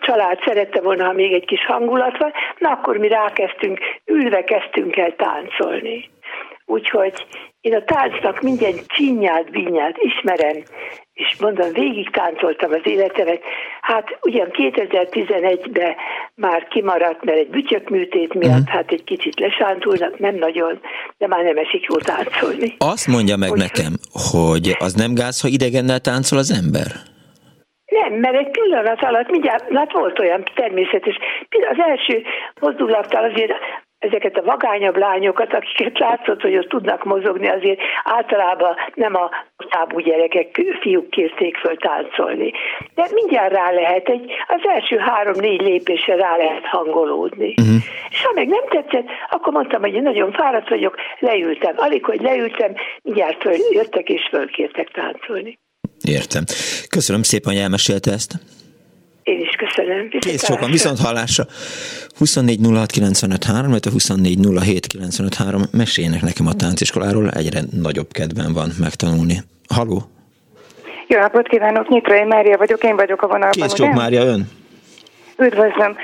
család szerette volna, ha még egy kis hangulat van, na akkor mi rákezdtünk, ülve kezdtünk el táncolni. Úgyhogy én a táncnak minden csinyát, binyát ismerem, és mondom, végig táncoltam az életemet. Hát ugyan 2011-ben már kimaradt, mert egy bütyökműtét miatt, uh-huh. hát egy kicsit lesántulnak, nem nagyon, de már nem esik jól táncolni. Azt mondja meg Úgy, nekem, hogy az nem gáz, ha idegennel táncol az ember? Nem, mert egy pillanat alatt mindjárt, hát volt olyan természetes, az első mozdulattal azért ezeket a vagányabb lányokat, akiket látszott, hogy ott tudnak mozogni, azért általában nem a tábú gyerekek, fiúk kérték föl táncolni. De mindjárt rá lehet, egy, az első három-négy lépésre rá lehet hangolódni. Uh-huh. És ha meg nem tetszett, akkor mondtam, hogy én nagyon fáradt vagyok, leültem. Alig, hogy leültem, mindjárt föl, jöttek és fölkértek táncolni. Értem. Köszönöm szépen, hogy elmesélte ezt. Én is köszönöm. Kész sokan, viszont hallásra. 24 06 95 3, 24 07 95 3. Meséljenek nekem a tánciskoláról, egyre nagyobb kedven van megtanulni. Haló? Jó napot kívánok, Nyitrai Mária vagyok, én vagyok a vonalban. Kész sok Mária, ön? Üdvözlöm.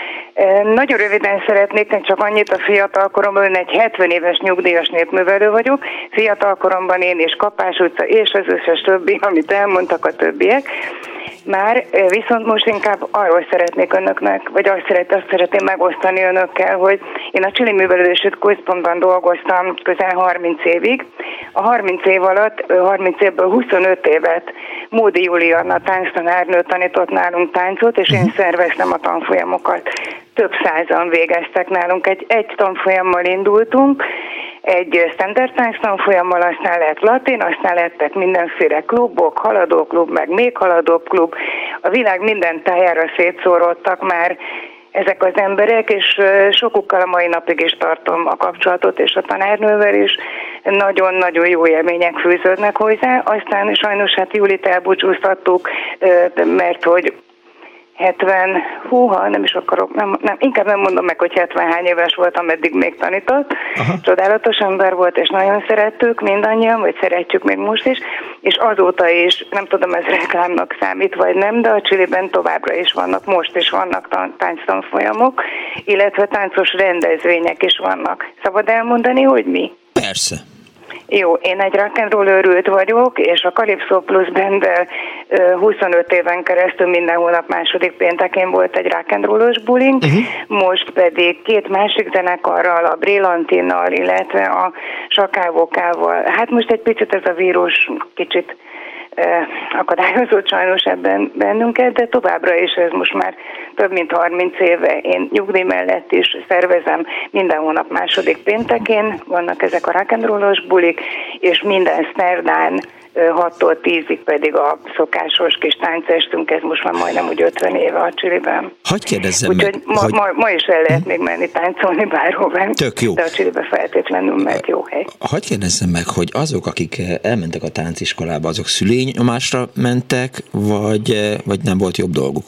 Nagyon röviden szeretnék, csak annyit a fiatal koromban, egy 70 éves nyugdíjas népművelő vagyok. Fiatal koromban én is Kapás utca és az összes többi, amit elmondtak a többiek. Már viszont most inkább arról szeretnék önöknek, vagy azt, szeret, azt szeretném megosztani önökkel, hogy én a Csili Művelődési Központban dolgoztam közel 30 évig. A 30 év alatt, 30 évből 25 évet Módi Julianna tánctanárnő tanított nálunk táncot, és én mhm. szerveztem a tanfolyamokat. Több százan végeztek nálunk. Egy, egy tanfolyammal indultunk, egy standard science tanfolyammal, aztán lett latin, aztán lettek mindenféle klubok, haladóklub, meg még haladóklub. A világ minden tájára szétszórodtak már ezek az emberek, és sokukkal a mai napig is tartom a kapcsolatot, és a tanárnővel is nagyon-nagyon jó élmények fűződnek hozzá. Aztán sajnos hát Julit elbúcsúztattuk, mert hogy 70, húha, nem is akarok, nem, nem, inkább nem mondom meg, hogy 70 éves voltam, eddig még tanított. Aha. Csodálatos ember volt, és nagyon szerettük mindannyian, vagy szeretjük még most is, és azóta is, nem tudom, ez reklámnak számít, vagy nem, de a Csiliben továbbra is vannak, most is vannak tánctanfolyamok, illetve táncos rendezvények is vannak. Szabad elmondani, hogy mi? Persze. Jó, én egy rock'n'roll őrült vagyok, és a Calypso Plus Band 25 éven keresztül minden hónap második péntekén volt egy rock'n'rollos buling, uh-huh. most pedig két másik zenekarral, a Brillantinnal, illetve a Sakávokával. Hát most egy picit ez a vírus kicsit akadályozott sajnos ebben bennünket, de továbbra is ez most már több mint 30 éve. Én nyugdíj mellett is szervezem minden hónap második péntekén, vannak ezek a rock'n'rollos bulik, és minden szerdán 6-tól 10-ig pedig a szokásos kis táncestünk, ez most már majdnem úgy 50 éve a Csiliben. Hogy kérdezzem Úgyhogy meg, ma, hogy... ma, ma, is el lehet hm? még menni táncolni bárhová. Tök jó. De a Csilibe feltétlenül meg jó hely. Hogy kérdezzem meg, hogy azok, akik elmentek a tánciskolába, azok szülényomásra mentek, vagy, vagy nem volt jobb dolguk?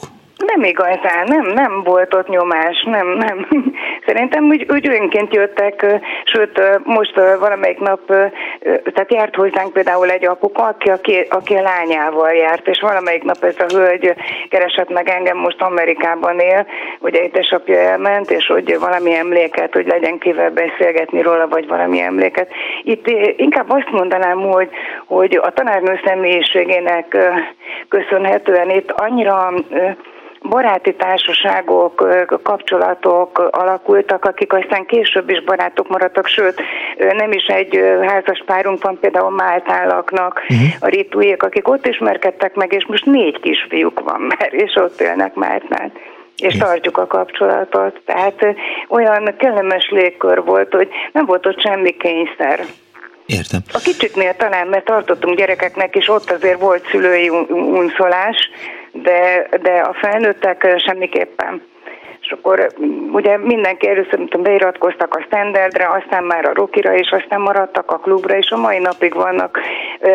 Nem igazán, nem, nem volt ott nyomás, nem, nem. Szerintem úgy, úgy önként jöttek, sőt, most valamelyik nap, tehát járt hozzánk például egy apuka, aki, aki, aki a lányával járt, és valamelyik nap ez a hölgy keresett meg engem, most Amerikában él, ugye édesapja elment, és hogy valami emléket, hogy legyen kivel beszélgetni róla, vagy valami emléket. Itt inkább azt mondanám, hogy, hogy a tanárnő személyiségének köszönhetően itt annyira baráti társaságok, kapcsolatok alakultak, akik aztán később is barátok maradtak, sőt, nem is egy házas párunk van, például Máltálaknak uh-huh. a ritújék, akik ott ismerkedtek meg, és most négy kisfiúk van már, és ott élnek Máltán és tartjuk a kapcsolatot. Tehát olyan kellemes légkör volt, hogy nem volt ott semmi kényszer. Értem. A kicsiknél talán, mert tartottunk gyerekeknek, és ott azért volt szülői unszolás, de, de a felnőttek semmiképpen. És akkor ugye mindenki először mint beiratkoztak a standardre, aztán már a rokira, és aztán maradtak a klubra, és a mai napig vannak,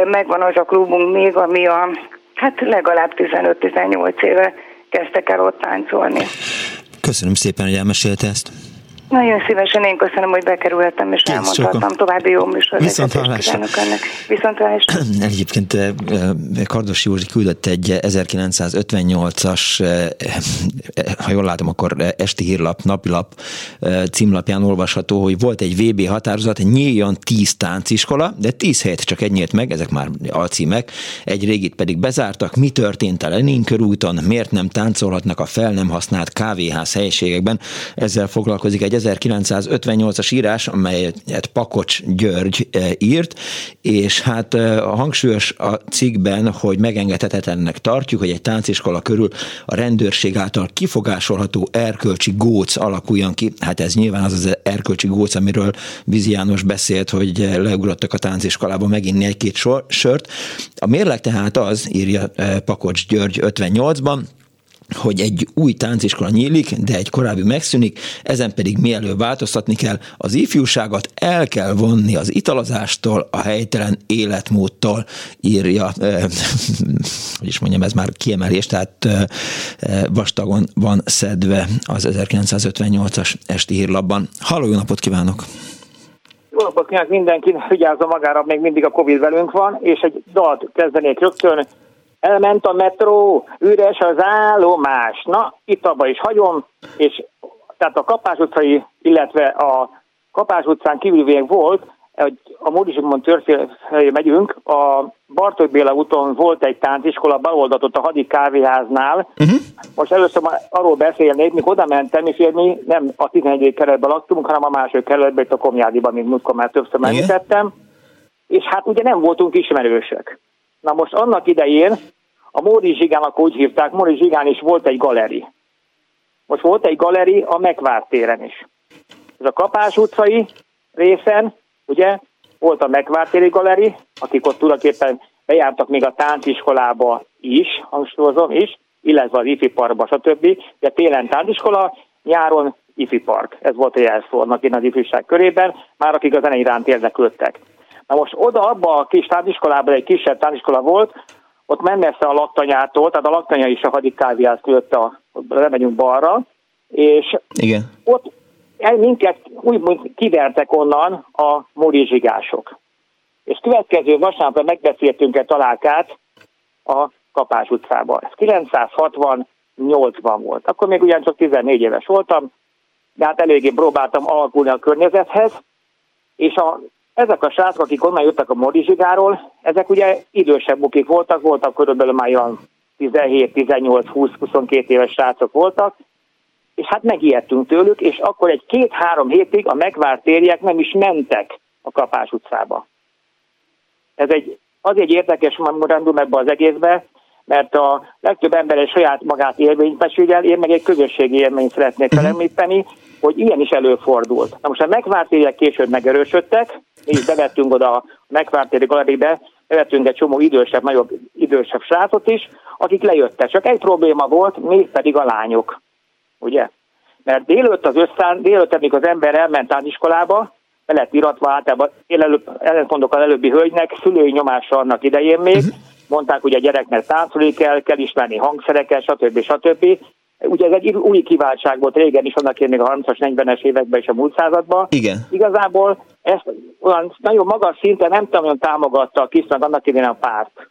megvan az a klubunk még, ami a, hát legalább 15-18 éve kezdtek el ott táncolni. Köszönöm szépen, hogy elmesélte ezt. Nagyon szívesen én köszönöm, hogy bekerülhettem, és Kész elmondhattam sokan. további jó műsor. Viszont hallásra. Viszont hallásra. Egyébként eh, eh, Kardos Józsi küldött egy 1958-as, eh, ha jól látom, akkor esti hírlap, napilap címlapján olvasható, hogy volt egy VB határozat, nyíljon 10 tánciskola, de 10 helyet csak egy nyílt meg, ezek már alcímek, egy régit pedig bezártak. Mi történt a Lenin körúton, miért nem táncolhatnak a fel nem használt kávéház helyiségekben? Ezzel foglalkozik egy 1958-as írás, amelyet Pakocs György eh, írt, és hát eh, hangsúlyos a cikkben, hogy megengedhetetlennek tartjuk, hogy egy tánciskola körül a rendőrség által kifogásolható erkölcsi góc alakuljon ki. Hát ez nyilván az az erkölcsi góc, amiről Vizi János beszélt, hogy leugrottak a tánciskolába meginni egy-két sört. A mérleg tehát az, írja eh, Pakocs György 58-ban, hogy egy új tánciskola nyílik, de egy korábbi megszűnik, ezen pedig mielőbb változtatni kell. Az ifjúságot el kell vonni az italazástól, a helytelen életmódtól, írja, eh, hogy is mondjam, ez már kiemelés, tehát eh, vastagon van szedve az 1958-as esti hírlapban. Halló, jó napot kívánok! Jó napot kívánok mindenki, vigyázzon magára, még mindig a Covid velünk van, és egy dalt kezdenék rögtön, elment a metró, üres az állomás. Na, itt abba is hagyom, és tehát a Kapás utcai, illetve a Kapás utcán kívül még volt, hogy a Módi Zsigmond történelmére megyünk, a Bartók Béla úton volt egy tánciskola, beoldatott a Hadi kávéháznál. Uh-huh. Most először már arról beszélnék, mikor oda mentem, és mi nem a 11. keretben laktunk, hanem a második keretben, itt a Komjádiban, mint múltkor már többször megítettem. És hát ugye nem voltunk ismerősök. Na most annak idején a Móri Zsigának úgy hívták, Móri Zsigán is volt egy galeri. Most volt egy galeri a Megvárt téren is. Ez a Kapás utcai részen, ugye, volt a Megvárt téri galeri, akik ott tulajdonképpen bejártak még a tánciskolába is, hangsúlyozom is, illetve az ifi parkba, stb. De télen tánciskola, nyáron ifi park. Ez volt a jelszó annak én az ifjúság körében, már akik a zene iránt érdeklődtek. Na most oda, abba a kis tániskolában egy kisebb tániskola volt, ott messze a laktanyától, tehát a laktanya is a hadik kávéház között, a, lemegyünk balra, és Igen. ott el minket úgymond kivertek onnan a morizsigások. És következő vasárnapra megbeszéltünk egy találkát a Kapás utcában. Ez 968-ban volt. Akkor még ugyancsak 14 éves voltam, de hát eléggé próbáltam alakulni a környezethez, és a ezek a srácok, akik onnan jöttek a Morizsigáról, ezek ugye idősebb bukik voltak, voltak körülbelül már olyan 17, 18, 20, 22 éves srácok voltak, és hát megijedtünk tőlük, és akkor egy két-három hétig a megvárt térjek nem is mentek a Kapás utcába. Ez egy, az egy érdekes memorandum ebbe az egészbe, mert a legtöbb ember egy saját magát élményt mesél el, én meg egy közösségi élményt szeretnék mhm. felemlíteni, hogy ilyen is előfordult. Na most a megvártériek később megerősödtek, mi is bevettünk oda a megvártéri galeribe, bevettünk egy csomó idősebb, nagyobb idősebb srácot is, akik lejöttek. Csak egy probléma volt, még pedig a lányok. Ugye? Mert délőtt az összán, délőtt, amikor az ember elment iskolába, be lett iratva általában, én előbb, ellentmondok az előbbi hölgynek, szülői nyomásra annak idején még, uh-huh. mondták, hogy a gyereknek táncolni kell, kell ismerni hangszereket, stb. stb. Ugye ez egy új kiváltság volt régen is, annak én még a 30-as, 40-es években és a múlt században. Igen. Igazából ezt olyan nagyon magas szinten nem hogy támogatta a kisznak annak idején a párt.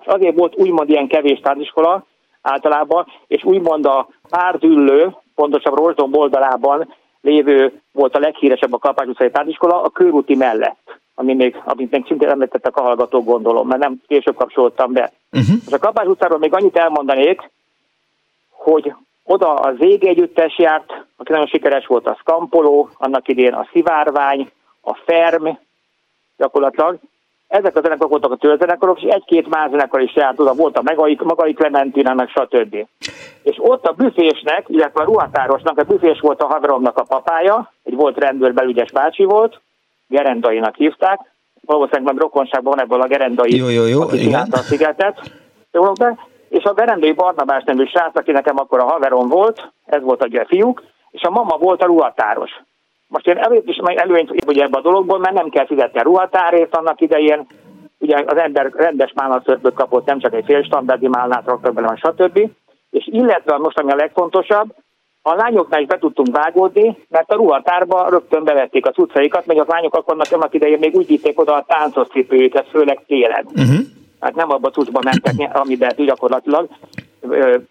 És azért volt úgymond ilyen kevés tániskola általában, és úgymond a pártüllő, pontosabb Rozsdom oldalában lévő volt a leghíresebb a Kapás utcai tániskola a körúti mellett ami még, amit még szintén említettek a hallgatók, gondolom, mert nem később kapcsoltam be. Uh-huh. És a Kapás utcáról még annyit elmondanék, hogy oda a Zég együttes járt, aki nagyon sikeres volt a Skampoló, annak idén a Szivárvány, a Ferm, gyakorlatilag. Ezek a zenekarok voltak a tőzenekarok, és egy-két más zenekar is járt oda, volt a Megai, Magai Clementina, meg stb. És ott a büfésnek, illetve a ruhatárosnak, a büfés volt a haveromnak a papája, egy volt rendőr belügyes bácsi volt, Gerendainak hívták, valószínűleg már rokonságban van ebből a Gerendai, jó, jó, jó, aki a szigetet. Jó, és a Berendői Barnabás nevű srác, aki nekem akkor a haverom volt, ez volt a fiúk, és a mama volt a ruhatáros. Most én előtt is előnyt ugye ebbe a dologból, mert nem kell fizetni a ruhatárért annak idején, ugye az ember rendes málnaszörpöt kapott, nem csak egy fél standardi málnát raktak bele, stb. És illetve most, ami a legfontosabb, a lányoknál is be tudtunk vágódni, mert a ruhatárba rögtön bevették az utcaikat, meg a lányok akkor annak idején még úgy vitték oda a táncos cipőjüket, főleg télen. Uh-huh. Hát nem abba a cuccba mentek, amiben gyakorlatilag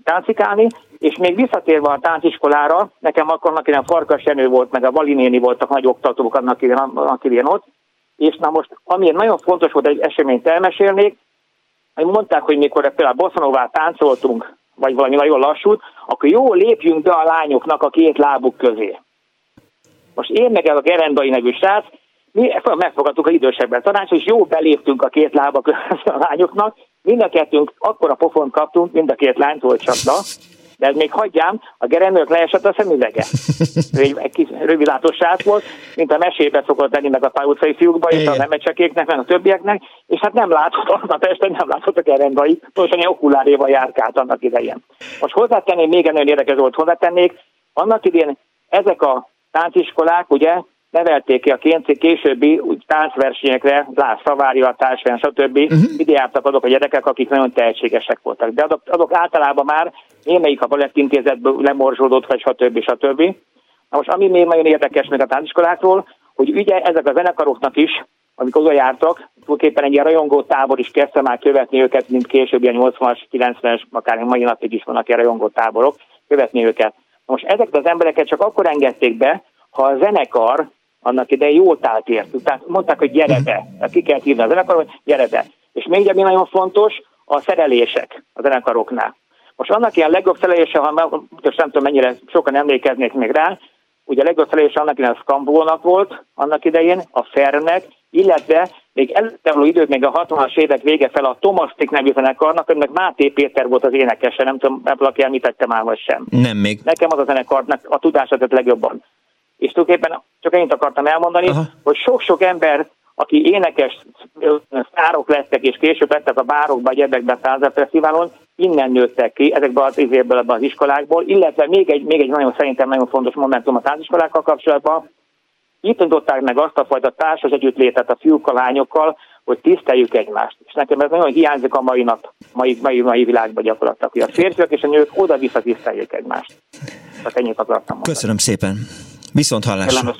táncikálni, és még visszatérve a tánciskolára, nekem akkor annak ilyen Farkas Jenő volt, meg a Valinéni voltak nagy oktatók annak idején, annak idején ott, és na most, amiért nagyon fontos volt egy eseményt elmesélnék, hogy mondták, hogy mikor például Bossanová táncoltunk, vagy valami nagyon lassút, akkor jó lépjünk be a lányoknak a két lábuk közé. Most én meg el a Gerendai nevű srác, mi megfogadtuk a idősebben tanács, és jó beléptünk a két lába közé a lányoknak, mind a kettőnk akkora pofont kaptunk, mind a két lányt volt csapda, de ez még hagyjám, a gerendők leesett a szemüvege. Egy, egy kis rövidlátos srác volt, mint a mesébe szokott lenni meg a pályautcai fiúkba, és a nemecsekéknek, meg a többieknek, és hát nem látott, aznap este nem látott a gerendai, pontosan egy okuláréval járkált annak idején. Most hozzátenném, még egy nagyon érdekes volt hozzátennék, annak idején ezek a tánciskolák, ugye, nevelték ki a későbbi úgy táncversenyekre, Lász Szavária, társveren, stb. Uh-huh. Ide jártak azok a gyerekek, akik nagyon tehetségesek voltak. De azok, azok általában már némelyik a balettintézetből lemorzsolódott, vagy stb. stb. Na most ami még nagyon érdekes meg a tánciskolákról, hogy ugye ezek a zenekaroknak is, amikor oda jártak, tulajdonképpen egy ilyen rajongó tábor is kezdte már követni őket, mint később, ilyen 80-as, 90-es, akár mai napig is vannak ilyen rajongó táborok, követni őket. Most ezeket az embereket csak akkor engedték be, ha a zenekar annak idején jól állt értük. Tehát mondták, hogy gyere be. Ki kell hívni a zenekar, hogy gyere be. És még ami nagyon fontos, a szerelések a zenekaroknál. Most annak ilyen legjobb szerelése, ha most nem tudom mennyire sokan emlékeznék még rá, ugye a legjobb szerelése annak idején a Skambónak volt, annak idején, a Fernek, illetve még előtte való idők, még a 60-as évek vége fel a Tomasztik nevű zenekarnak, önnek Máté Péter volt az énekese, nem tudom, ebből aki említette már vagy sem. Nem még. Nekem az a zenekarnak a tudását legjobban. És tulajdonképpen csak ennyit akartam elmondani, Aha. hogy sok-sok ember, aki énekes szárok lettek, és később lettek a bárokba, a gyebekbe, a Fesztiválon, innen nőttek ki, ezekből az izéből, ebben az iskolákból, illetve még egy, még egy nagyon szerintem nagyon fontos momentum a tánciskolákkal kapcsolatban, itt tanították meg azt a fajta társas együttlétet a fiúkkal, lányokkal, hogy tiszteljük egymást. És nekem ez nagyon hiányzik a mai nap, mai, mai, mai világban gyakorlatilag, hogy a férfiak és a nők oda-vissza tiszteljük egymást. Tehát ennyit akartam mondani. Köszönöm szépen. Viszont hallásra.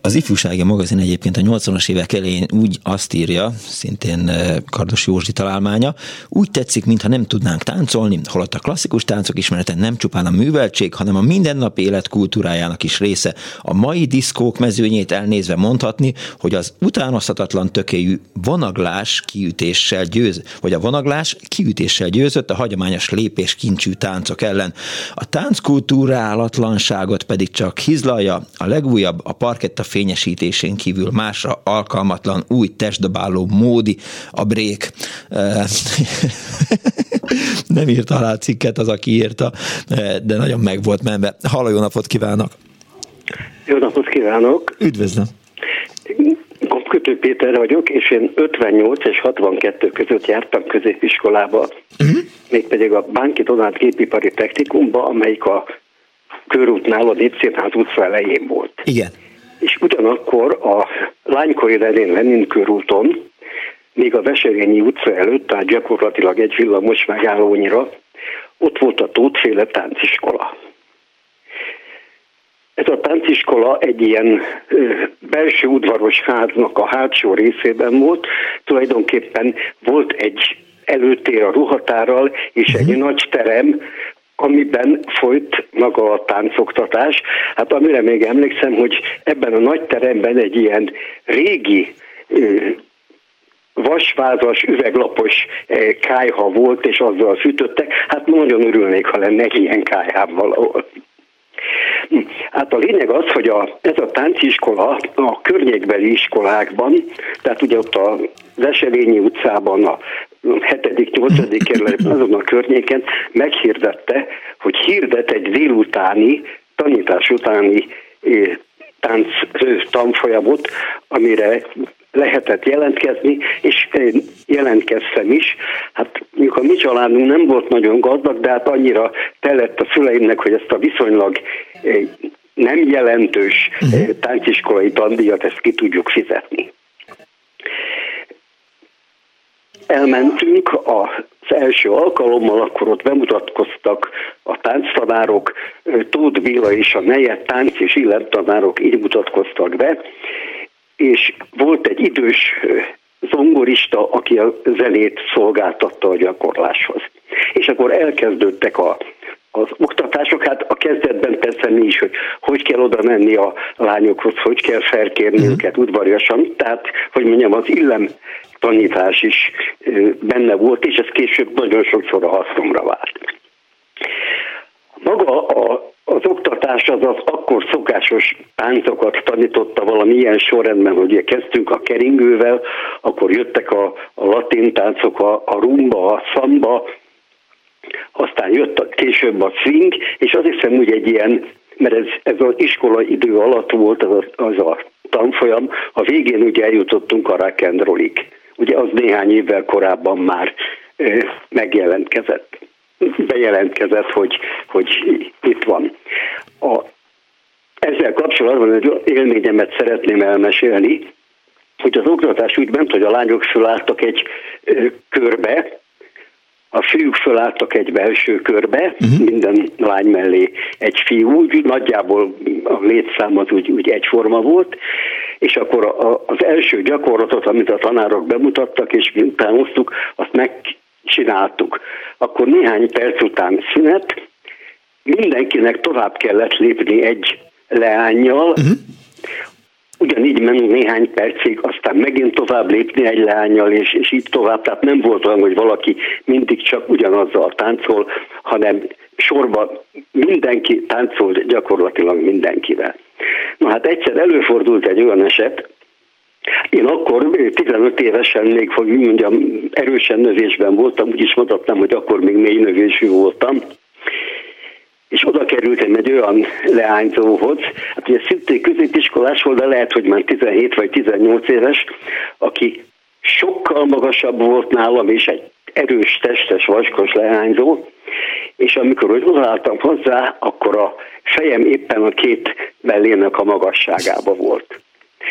Az ifjúsági magazin egyébként a 80-as évek elején úgy azt írja, szintén eh, Kardos Józsi találmánya, úgy tetszik, mintha nem tudnánk táncolni, holott a klasszikus táncok ismerete nem csupán a műveltség, hanem a mindennapi élet kultúrájának is része. A mai diszkók mezőnyét elnézve mondhatni, hogy az utánozhatatlan tökéjű vonaglás kiütéssel győz, vagy a vonaglás kiütéssel győzött a hagyományos lépés kincsű táncok ellen. A tánckultúrálatlanságot pedig csak csak hizlalja a legújabb, a parketta fényesítésén kívül másra alkalmatlan új testdobáló módi a brék. Nem írta alá cikket az, aki írta, de nagyon meg volt menve. Halló, jó napot kívánok! Jó napot kívánok! Üdvözlöm! Kötő Péter vagyok, és én 58 és 62 között jártam középiskolába, uh-huh. mégpedig a Bánki Donát Gépipari Technikumba, amelyik a körútnál a Népszínház utca elején volt. Igen. És ugyanakkor a Lánykori Lenin Lenin körúton, még a Veserényi utca előtt, tehát gyakorlatilag egy villamos megállónyira, ott volt a Tótféle tánciskola. Ez a tánciskola egy ilyen belső udvaros háznak a hátsó részében volt, tulajdonképpen volt egy előtér a ruhatárral, és egy uh-huh. nagy terem, amiben folyt maga a táncoktatás. Hát amire még emlékszem, hogy ebben a nagy teremben egy ilyen régi vasvázas, üveglapos kájha volt, és azzal fűtöttek. Hát nagyon örülnék, ha lenne ilyen kájhám valahol. Hát a lényeg az, hogy a, ez a tánciskola a környékbeli iskolákban, tehát ugye ott a Veselényi utcában, a 7.-8. kerületben, azon a környéken meghirdette, hogy hirdet egy délutáni, tanítás utáni tánc tanfolyamot, amire lehetett jelentkezni, és jelentkeztem is. Hát mondjuk a mi családunk nem volt nagyon gazdag, de hát annyira telett a szüleimnek, hogy ezt a viszonylag nem jelentős uh-huh. tánciskolai tandíjat, ezt ki tudjuk fizetni. Elmentünk az első alkalommal, akkor ott bemutatkoztak a tánctanárok, Tóth Béla és a Neje tánc és illettanárok így mutatkoztak be, és volt egy idős zongorista, aki a zenét szolgáltatta a gyakorláshoz. És akkor elkezdődtek a az oktatások, hát a kezdetben persze mi is, hogy hogy kell oda menni a lányokhoz, hogy kell felkérni uh-huh. őket udvariasan, tehát, hogy mondjam, az illem tanítás is benne volt, és ez később nagyon sokszor a hasznomra vált. Maga a, az oktatás az az akkor szokásos táncokat tanította valami ilyen sorrendben, hogy ugye kezdtünk a keringővel, akkor jöttek a, a latin táncok, a, a rumba, a szamba, aztán jött a, később a swing, és az hiszem, hogy egy ilyen, mert ez, ez az iskola idő alatt volt az a, az a tanfolyam, a végén ugye eljutottunk a rock and rollig. Ugye az néhány évvel korábban már megjelentkezett, bejelentkezett, hogy, hogy itt van. A, ezzel kapcsolatban egy élményemet szeretném elmesélni, hogy az oktatás úgy ment, hogy a lányok fölálltak egy ö, körbe, a fiúk fölálltak egy belső körbe, uh-huh. minden lány mellé egy fiú, úgy nagyjából a létszám az úgy, úgy egyforma volt, és akkor a, az első gyakorlatot, amit a tanárok bemutattak, és mi utánoztuk, azt megcsináltuk. Akkor néhány perc után szünet, mindenkinek tovább kellett lépni egy leányjal, uh-huh ugyanígy ment néhány percig, aztán megint tovább lépni egy lányjal, és, és így tovább. Tehát nem volt olyan, hogy valaki mindig csak ugyanazzal táncol, hanem sorba mindenki táncolt gyakorlatilag mindenkivel. Na hát egyszer előfordult egy olyan eset, én akkor 15 évesen még, hogy mondjam, erősen növésben voltam, úgyis mondhatnám, hogy akkor még mély növésű voltam, és oda kerültem egy olyan leányzóhoz, hát ugye szintén középiskolás volt, de lehet, hogy már 17 vagy 18 éves, aki sokkal magasabb volt nálam, és egy erős, testes, vaskos leányzó, és amikor hogy odaálltam hozzá, akkor a fejem éppen a két mellének a magasságába volt.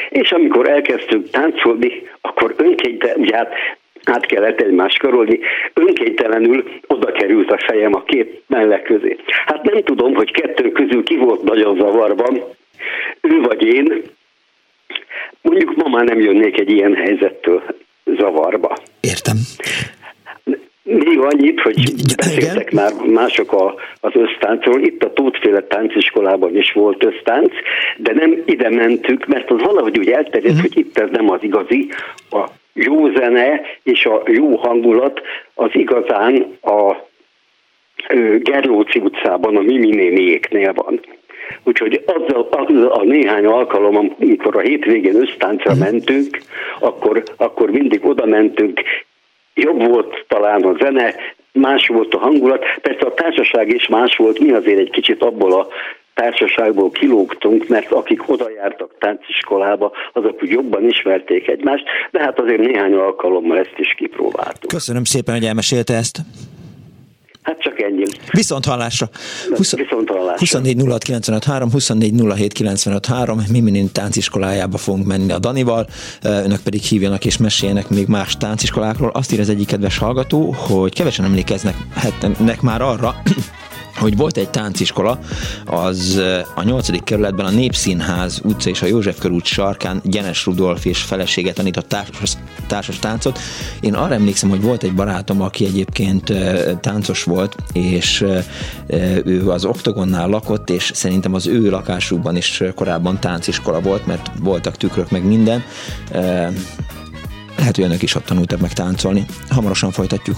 És amikor elkezdtünk táncolni, akkor önként, ugye hát át kellett egymást karolni, önkénytelenül oda került a fejem a két mellek közé. Hát nem tudom, hogy kettő közül ki volt nagyon zavarban, ő vagy én, mondjuk ma már nem jönnék egy ilyen helyzettől zavarba. Értem. Még annyit, hogy beszéltek már mások a, az ösztáncról. Itt a Tótféle tánciskolában is volt ösztánc, de nem ide mentük, mert az valahogy úgy elterjedt, uh-huh. hogy itt ez nem az igazi. A jó zene és a jó hangulat az igazán a Gerlóci utcában, a Mimi néniéknél van. Úgyhogy azzal, azzal a néhány alkalom, amikor a hétvégén össztáncra mhm. mentünk, akkor, akkor mindig oda mentünk, jobb volt talán a zene, más volt a hangulat, persze a társaság is más volt, mi azért egy kicsit abból a társaságból kilógtunk, mert akik oda jártak tánciskolába, azok úgy jobban ismerték egymást, de hát azért néhány alkalommal ezt is kipróbáltuk. Köszönöm szépen, hogy elmesélte ezt. Hát csak ennyi. Viszont hallásra. 20, Viszont hallásra. 24 06 3, 24 07 3, Miminin tánciskolájába fogunk menni a Danival, önök pedig hívjanak és meséljenek még más tánciskolákról. Azt ír az egyik kedves hallgató, hogy kevesen emlékeznek hát, már arra, hogy volt egy tánciskola, az a 8. kerületben a Népszínház utca és a József körút sarkán Gyenes Rudolf és felesége tanított társas, társas táncot. Én arra emlékszem, hogy volt egy barátom, aki egyébként táncos volt, és ő az Oktogonnál lakott, és szerintem az ő lakásukban is korábban tánciskola volt, mert voltak tükrök meg minden. Lehet, hogy önök is ott tanultak meg táncolni. Hamarosan folytatjuk.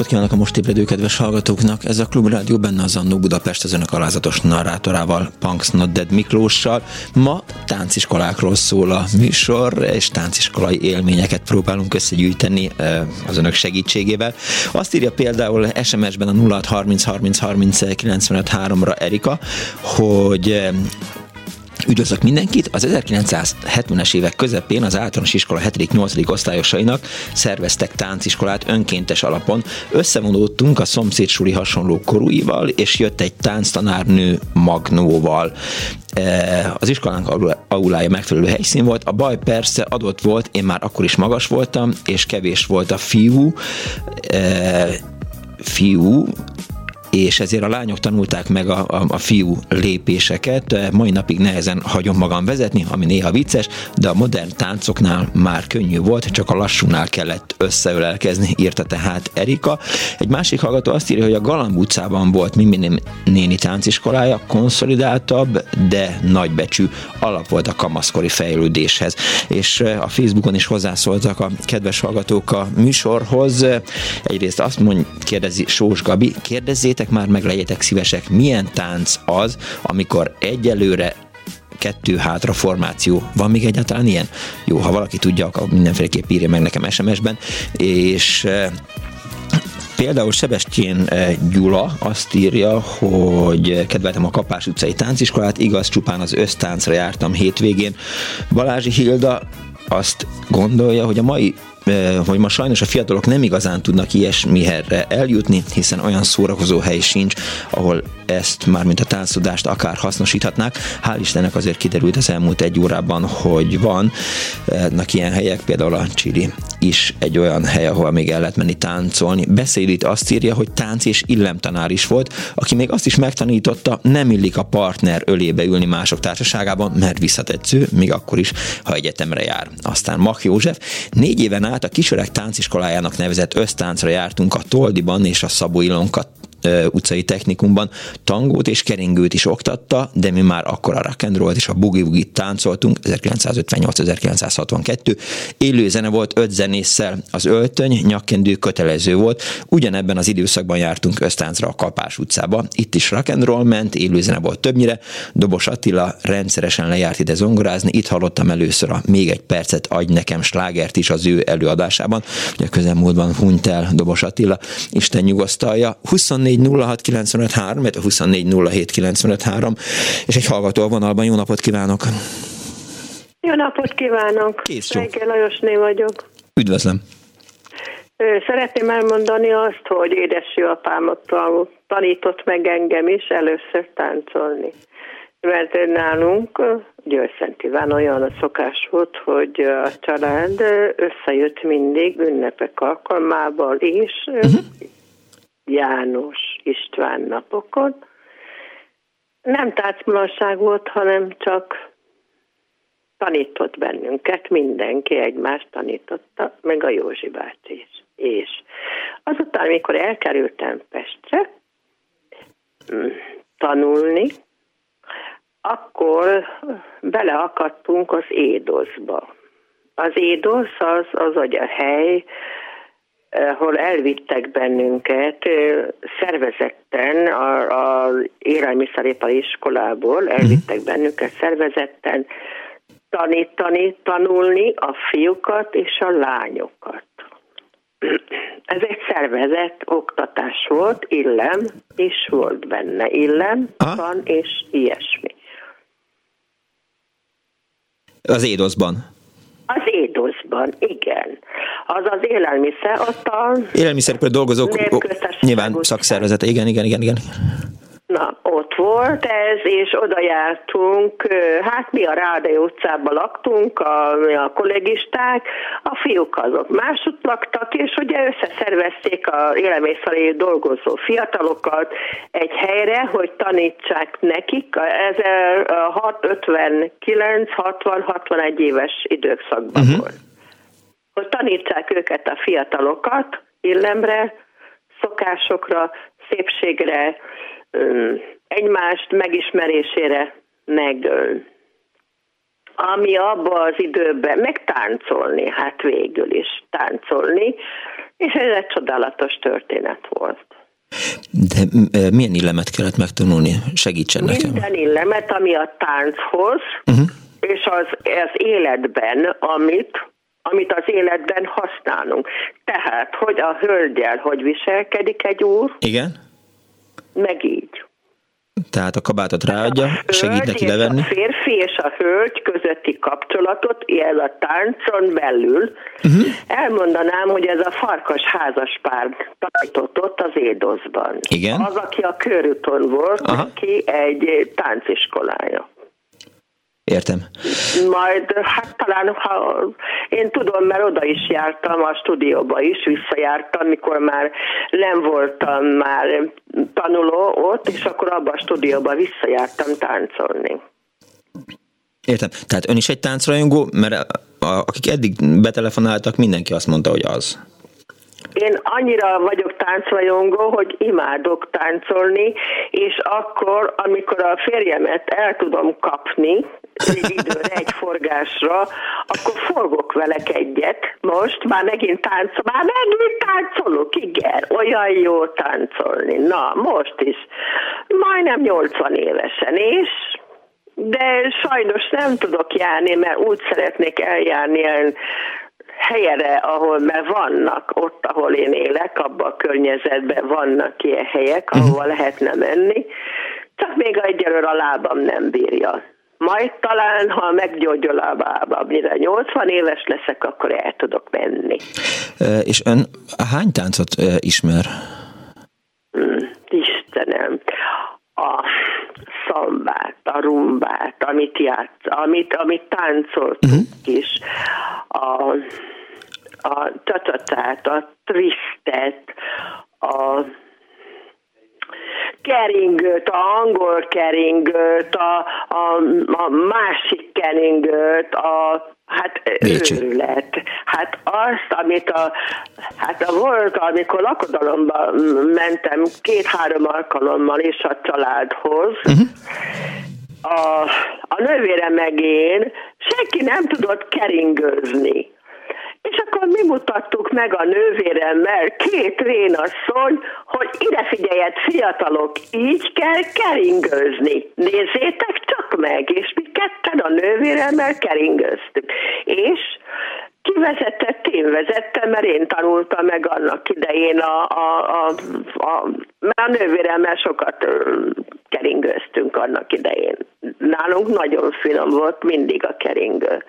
Kívánok a most ébredő kedves hallgatóknak! Ez a Klubrádió benne az Annó Budapest az önök alázatos narrátorával, Punks Not Dead Miklóssal. Ma tánciskolákról szól a műsor, és tánciskolai élményeket próbálunk összegyűjteni az önök segítségével. Azt írja például SMS-ben a 0630 30 30 95 3-ra Erika, hogy Üdvözlök mindenkit! Az 1970-es évek közepén az általános iskola 7.-8. osztályosainak szerveztek tánciskolát önkéntes alapon. Összevonódtunk a szomszédsuli hasonló korúival, és jött egy tánctanárnő Magnóval. E, az iskolánk aulája megfelelő helyszín volt. A baj persze adott volt, én már akkor is magas voltam, és kevés volt a fiú, e, fiú, és ezért a lányok tanulták meg a, a, a fiú lépéseket. Mai napig nehezen hagyom magam vezetni, ami néha vicces, de a modern táncoknál már könnyű volt, csak a lassúnál kellett összeölelkezni, írta tehát Erika. Egy másik hallgató azt írja, hogy a Galamb utcában volt Mimi néni tánciskolája, konszolidáltabb, de nagybecsű alap volt a kamaszkori fejlődéshez. És a Facebookon is hozzászóltak a kedves hallgatók a műsorhoz. Egyrészt azt mondja, kérdezi Sós Gabi, kérdezzétek nézzétek már meg, legyetek szívesek, milyen tánc az, amikor egyelőre kettő hátra formáció. Van még egyáltalán ilyen? Jó, ha valaki tudja, akkor mindenféleképp írja meg nekem SMS-ben. És eh, Például Sebestyén eh, Gyula azt írja, hogy kedveltem a Kapás utcai tánciskolát, igaz, csupán az össztáncra jártam hétvégén. Balázsi Hilda azt gondolja, hogy a mai hogy ma sajnos a fiatalok nem igazán tudnak ilyesmiherre eljutni, hiszen olyan szórakozó hely sincs, ahol ezt már mint a táncodást akár hasznosíthatnák. Hál' Istennek azért kiderült az elmúlt egy órában, hogy van ilyen helyek, például a Csili is egy olyan hely, ahol még el lehet menni táncolni. Beszélit azt írja, hogy tánc és illemtanár is volt, aki még azt is megtanította, nem illik a partner ölébe ülni mások társaságában, mert visszatetsző, még akkor is, ha egyetemre jár. Aztán Mach József négy éven át a kisöreg tánciskolájának nevezett össztáncra jártunk a Toldiban és a Szabó Ilonka utcai technikumban tangót és keringőt is oktatta, de mi már akkor a rock and roll és a boogie táncoltunk, 1958-1962. Élő zene volt öt zenésszel, az öltöny, nyakkendő kötelező volt. Ugyanebben az időszakban jártunk ösztáncra a Kapás utcába. Itt is rock and roll ment, élő zene volt többnyire. Dobos Attila rendszeresen lejárt ide zongorázni, itt hallottam először a Még egy percet adj nekem slágert is az ő előadásában. Ugye közelmúltban hunyt el Dobos Attila, Isten nyugosztalja. 24 24 24 és egy hallgató a vonalban. Jó napot kívánok! Jó napot kívánok! Kész Reggel Lajosné vagyok. Üdvözlöm! Szeretném elmondani azt, hogy édesapámat tanított meg engem is először táncolni. Mert nálunk Győrszent Iván olyan a szokás volt, hogy a család összejött mindig ünnepek alkalmával is, uh-huh. János István napokon. Nem tárcmulasság volt, hanem csak tanított bennünket, mindenki egymást tanította, meg a Józsi bácsi is. És azután, amikor elkerültem Pestre mm, tanulni, akkor beleakadtunk az édozba. Az édosz az, az a hely, ahol elvittek bennünket szervezetten az élelmiszeripari iskolából, elvittek mhm. bennünket szervezetten tanítani, tanulni a fiúkat és a lányokat. Ez egy szervezett oktatás volt, illem is volt benne, illem, Aha. van és ilyesmi. Az édoszban? Az édoszban, igen. Az az élelmiszer, ott a... Élelmiszeripari dolgozók, nyilván szakszervezete, igen, igen, igen, igen. Na, ott volt ez, és oda jártunk, hát mi a Ráde utcában laktunk, a, a kollégisták, a fiúk azok másút laktak, és ugye összeszervezték a élelmiszeri dolgozó fiatalokat egy helyre, hogy tanítsák nekik, a 59, 60, 61 éves időszakban uh-huh. volt. Hogy tanítsák őket a fiatalokat illemre, szokásokra, szépségre, egymást megismerésére, meg ami abba az időben, meg táncolni, hát végül is táncolni, És ez egy csodálatos történet volt. De milyen illemet kellett megtanulni? Segítsen nekem. Minden illemet, ami a tánchoz, uh-huh. és az, az életben, amit amit az életben használunk. Tehát, hogy a hölgyel hogy viselkedik egy úr. Igen. Meg így. Tehát a kabátot ráadja, segít neki levenni. A férfi és a hölgy közötti kapcsolatot, ez a táncon belül. Uh-huh. Elmondanám, hogy ez a farkas házas pár tanított ott az Édoszban. Igen. Az, aki a körúton volt, Aha. neki egy tánciskolája. Értem. Majd, hát talán, ha én tudom, mert oda is jártam, a stúdióba is visszajártam, mikor már nem voltam már tanuló ott, és akkor abba a stúdióba visszajártam táncolni. Értem. Tehát ön is egy táncrajongó, mert akik eddig betelefonáltak, mindenki azt mondta, hogy az. Én annyira vagyok táncrajongó, hogy imádok táncolni, és akkor, amikor a férjemet el tudom kapni, egy időre, egy forgásra, akkor forgok velek egyet. Most már megint táncol, már megint táncolok, igen, olyan jó táncolni. Na, most is. Majdnem 80 évesen, és de sajnos nem tudok járni, mert úgy szeretnék eljárni helyre, ahol mert vannak, ott, ahol én élek, abban a környezetben vannak ilyen helyek, ahova uh-huh. lehetne menni, csak még egyelőre a lábam nem bírja. Majd talán, ha meggyógyul a bába, mire 80 éves leszek, akkor el tudok menni. És ön hány táncot ismer? Hmm, Istenem, a szambát, a rumbát, amit játsz, amit, amit táncoltunk uh-huh. is, a, a csacsatát, a tristet, a keringőt, a angol keringőt, a, a, a másik keringőt, a Hát Bécsi. őrület. Hát azt, amit a, hát a volt, amikor lakodalomba mentem két-három alkalommal is a családhoz, uh-huh. a, a nővére meg én, senki nem tudott keringőzni. És akkor mi mutattuk meg a nővéremmel, két rénasszony, hogy ide figyeljet fiatalok, így kell keringőzni. Nézzétek csak meg, és mi ketten a nővéremmel keringőztük. És ki vezetett, én vezettem, mert én tanultam meg annak idején a, a, a, a, mert a nővéremmel sokat keringőztünk annak idején. Nálunk nagyon finom volt mindig a keringő.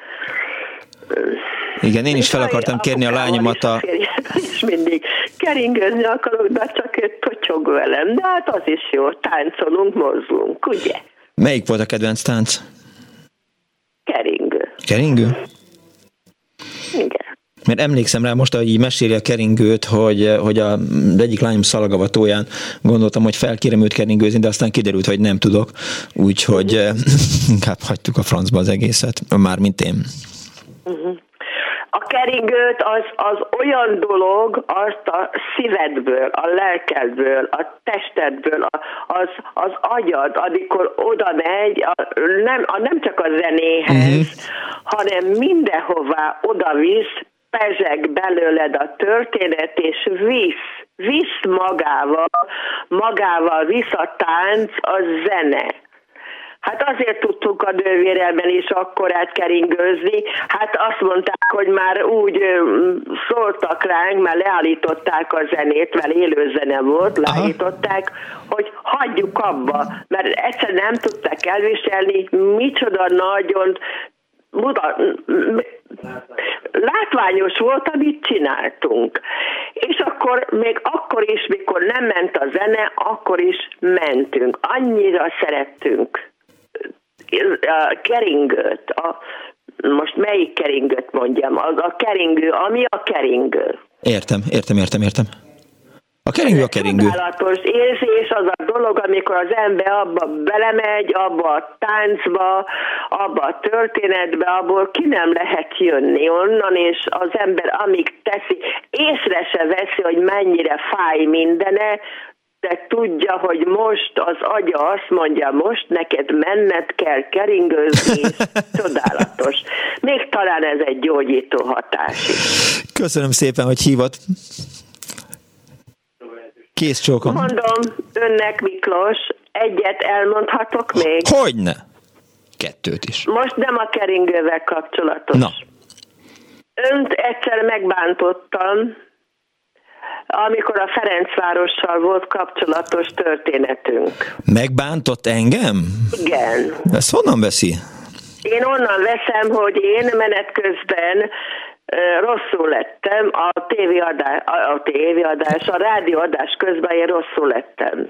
Igen, én is fel akartam kérni a lányomat a... És mindig keringőzni akarok, de csak egy tocsog velem. De hát az is jó, táncolunk, mozdulunk, ugye? Melyik volt a kedvenc tánc? Keringő. Keringő? Igen. Mert emlékszem rá most, hogy így meséli a keringőt, hogy, hogy a, egyik lányom szalagavatóján gondoltam, hogy felkérem őt keringőzni, de aztán kiderült, hogy nem tudok, úgyhogy inkább hagytuk a francba az egészet, mármint én. Uh-huh. A keringőt az, az olyan dolog, azt a szívedből, a lelkedből, a testedből, az, az agyad, amikor oda megy, a, nem, a, nem csak a zenéhez, uh-huh. hanem mindenhová oda visz, pezseg belőled a történet, és visz, visz magával, magával visz a tánc, a zene. Hát azért tudtuk a nővérelben is akkor átkeringőzni. Hát azt mondták, hogy már úgy szóltak ránk, mert leállították a zenét, mert élő zene volt, leállították, hogy hagyjuk abba, mert egyszer nem tudták elviselni, micsoda nagyon látványos volt, amit csináltunk. És akkor, még akkor is, mikor nem ment a zene, akkor is mentünk. Annyira szerettünk a keringőt, a, most melyik keringőt mondjam, az a keringő, ami a keringő. Értem, értem, értem, értem. A keringő a keringő. Csodálatos érzés az a dolog, amikor az ember abba belemegy, abba a táncba, abba a történetbe, abból ki nem lehet jönni onnan, és az ember amíg teszi, észre se veszi, hogy mennyire fáj mindene, de tudja, hogy most az agya azt mondja, most neked menned kell keringőzni, csodálatos. Még talán ez egy gyógyító hatás is. Köszönöm szépen, hogy hívott. Kész csókom. Mondom önnek, Miklós, egyet elmondhatok még? Hogyne? Kettőt is. Most nem a keringővel kapcsolatos. Na. Önt egyszer megbántottam, amikor a Ferencvárossal volt kapcsolatos történetünk. Megbántott engem? Igen. Ezt honnan veszi? Én onnan veszem, hogy én menet közben rosszul lettem, a tévéadás, a tévéadás, a rádióadás közben én rosszul lettem.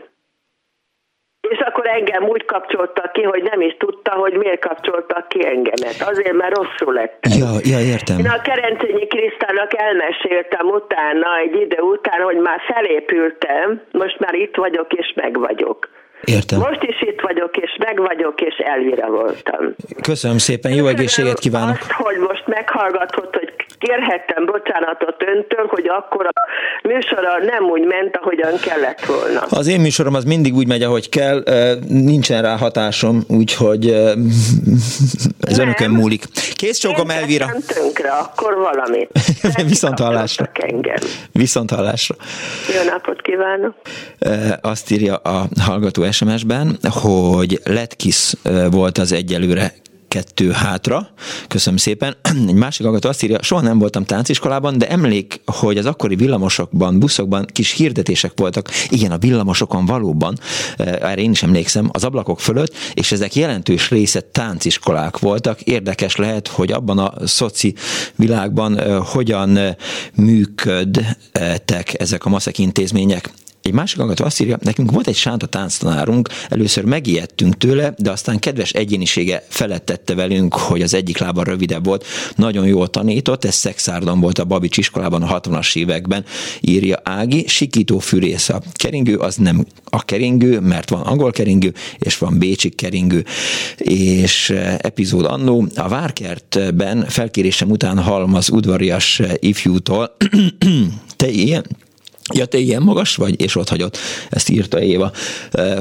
És akkor engem úgy kapcsoltak ki, hogy nem is tudta, hogy miért kapcsoltak ki engemet. Azért, mert rosszul lettem. Ja, ja értem. Én a Kerencényi Krisztának elmeséltem utána, egy idő után, hogy már felépültem, most már itt vagyok és meg vagyok. Értem. Most is itt vagyok, és meg vagyok, és elvira voltam. Köszönöm szépen, jó Köszönöm egészséget kívánok. Azt, hogy most meghallgatott, hogy kérhettem bocsánatot öntől, hogy akkor a műsora nem úgy ment, ahogyan kellett volna. Az én műsorom az mindig úgy megy, ahogy kell, nincsen rá hatásom, úgyhogy ez nem. önökön múlik. Kész csókom Elvira. Nem tönkre, akkor valamit. Viszont hallásra. Engem. Viszont hallásra. Jó napot kívánok. Azt írja a hallgató SMS-ben, hogy Letkis volt az egyelőre kettő hátra. Köszönöm szépen. Egy másik hallgató azt írja, soha nem voltam tánciskolában, de emlék, hogy az akkori villamosokban, buszokban kis hirdetések voltak. Igen, a villamosokon valóban, erre én is emlékszem, az ablakok fölött, és ezek jelentős része tánciskolák voltak. Érdekes lehet, hogy abban a szoci világban hogyan működtek ezek a maszek intézmények. Egy másik hallgató azt írja, nekünk volt egy sánta tánctanárunk, először megijedtünk tőle, de aztán kedves egyénisége felettette velünk, hogy az egyik lába rövidebb volt. Nagyon jól tanított, ez Szexárdon volt a Babics iskolában a 60-as években, írja Ági. Sikító fűrész a keringő, az nem a keringő, mert van angol keringő, és van bécsi keringő. És eh, epizód annó, a Várkertben felkérésem után halmaz udvarias ifjútól, te ilyen, Ja, te ilyen magas vagy, és ott hagyott. Ezt írta Éva.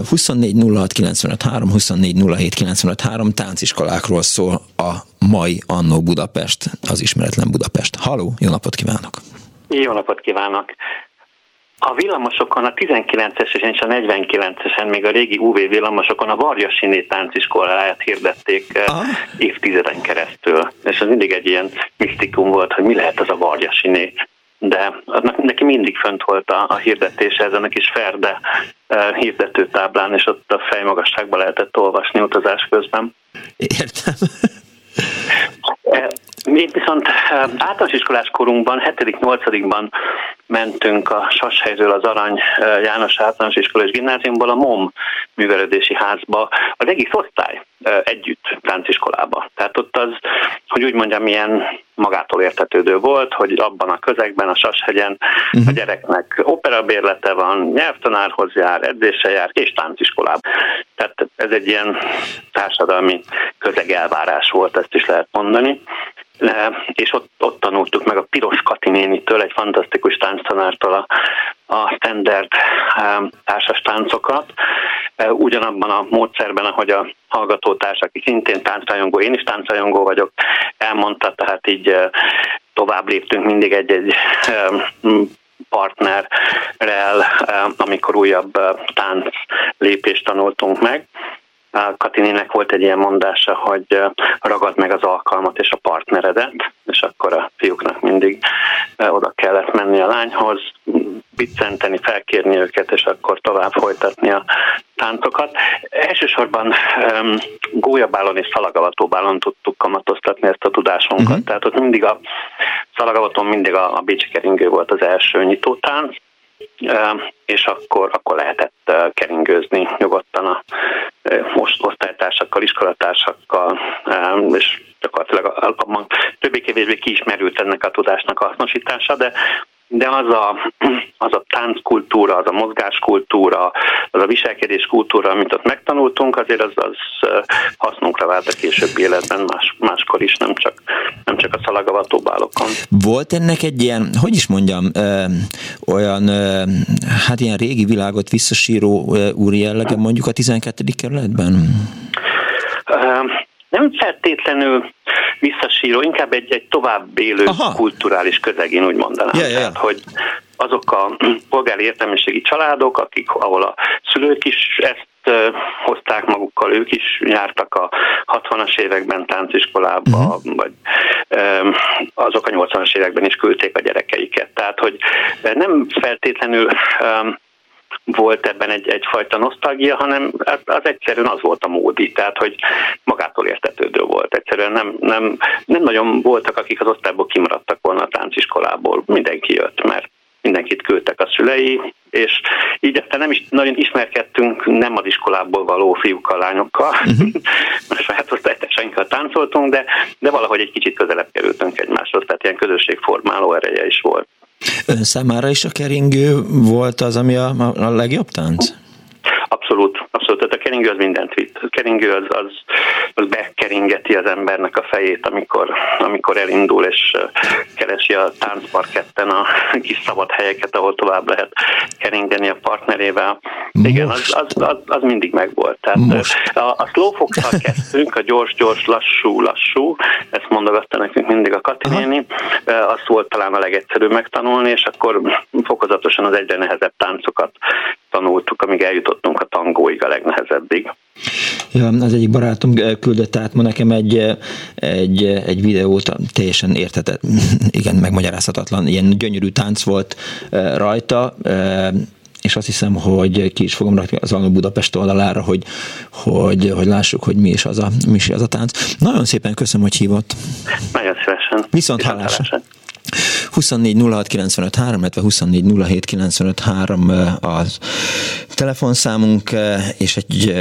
24 06 95 3, 24 07 95 3 tánciskolákról szól a mai Annó Budapest, az ismeretlen Budapest. Haló, jó napot kívánok! Jó napot kívánok! A villamosokon, a 19-es és a 49-esen, még a régi UV villamosokon a Varjasiné tánciskoláját hirdették Aha. évtizeden keresztül. És ez mindig egy ilyen misztikum volt, hogy mi lehet az a Varjasiné de neki mindig fönt volt a, a hirdetése ezen a kis Ferde uh, hirdetőtáblán, és ott a fejmagasságban lehetett olvasni utazás közben. Értem. Mi viszont általános iskolás korunkban, 7.-8.-ban mentünk a Sashelyről az Arany János általános iskolás gimnáziumból a MOM művelődési házba, az egész osztály együtt tánciskolába. Tehát ott az, hogy úgy mondjam, milyen magától értetődő volt, hogy abban a közegben, a Sashegyen uh-huh. a mhm. gyereknek operabérlete van, nyelvtanárhoz jár, edzése jár, és tánciskolába. Tehát ez egy ilyen társadalmi közegelvárás volt, ezt is lehet mondani és ott, ott tanultuk meg a Piros Katinénitől, egy fantasztikus tánctanártól a, a standard társas táncokat, ugyanabban a módszerben, ahogy a hallgatótárs, aki szintén táncrajongó, én is táncrajongó vagyok, elmondta, tehát így tovább léptünk mindig egy-egy partnerrel, amikor újabb tánc lépést tanultunk meg. Katininek volt egy ilyen mondása, hogy ragad meg az alkalmat és a partneredet, és akkor a fiúknak mindig oda kellett menni a lányhoz, biccenteni, felkérni őket, és akkor tovább folytatni a táncokat. Elsősorban um, gólyabálon és szalagavatóbálon tudtuk kamatoztatni ezt a tudásunkat, uh-huh. tehát ott mindig a szalagavaton mindig a, a Bécsi keringő volt az első nyitótánc, és akkor, akkor lehetett keringőzni nyugodtan a most osztálytársakkal, iskolatársakkal, és gyakorlatilag abban többé-kevésbé kiismerült ennek a tudásnak a hasznosítása, de de az a, az a tánckultúra, az a mozgáskultúra, az a viselkedés kultúra, amit ott megtanultunk, azért az, az hasznunkra vált a későbbi életben más, máskor is, nem csak, nem csak a szalagavatóbálokon. Volt ennek egy ilyen, hogy is mondjam, ö, olyan, ö, hát ilyen régi világot visszasíró ö, úri jellege mondjuk a 12. kerületben? Nem feltétlenül visszasíró, inkább egy, egy tovább élő Aha. kulturális közeg, én úgy mondanám. Yeah, yeah. Tehát, hogy azok a polgári értelmiségi családok, akik, ahol a szülők is ezt hozták magukkal, ők is jártak a 60-as években tánciskolába, uh-huh. vagy azok a 80-as években is küldték a gyerekeiket. Tehát, hogy nem feltétlenül volt ebben egy, egyfajta nosztalgia, hanem az egyszerűen az volt a módi, tehát hogy magától értetődő volt. Egyszerűen nem, nem, nem nagyon voltak, akik az osztályból kimaradtak volna a tánciskolából. Mindenki jött, mert mindenkit küldtek a szülei, és így aztán nem is nagyon ismerkedtünk nem az iskolából való fiúkkal, lányokkal, uh-huh. a saját osztálytársainkkal táncoltunk, de, de valahogy egy kicsit közelebb kerültünk egymáshoz, tehát ilyen közösségformáló ereje is volt. Ön számára is a keringő volt az, ami a, a legjobb tánc? Abszolút, abszolút. Keringő az mindent vitt. A keringő az, az, az bekeringeti az embernek a fejét, amikor, amikor elindul és keresi a táncparketten a kis szabad helyeket, ahol tovább lehet keringeni a partnerével. Most. Igen, az, az, az, az mindig megvolt. Tehát Most. a, a slowfox kezdtünk, a gyors, gyors, lassú, lassú, ezt mondogatta nekünk mindig a Kati néni, azt volt talán a legegyszerűbb megtanulni, és akkor fokozatosan az egyre nehezebb táncokat tanultuk, amíg eljutottunk a tangóig a legnehezebbig. Ja, az egyik barátom küldött át ma nekem egy, egy, egy videót, teljesen értetett, igen, megmagyarázhatatlan, ilyen gyönyörű tánc volt rajta, és azt hiszem, hogy ki is fogom rakni az Alma Budapest oldalára, hogy, hogy, hogy lássuk, hogy mi is, az a, mi is az a tánc. Nagyon szépen köszönöm, hogy hívott. Nagyon szívesen. Viszont hallásra. 24 06 95 3, illetve 24 07 95 3 az telefonszámunk, és egy,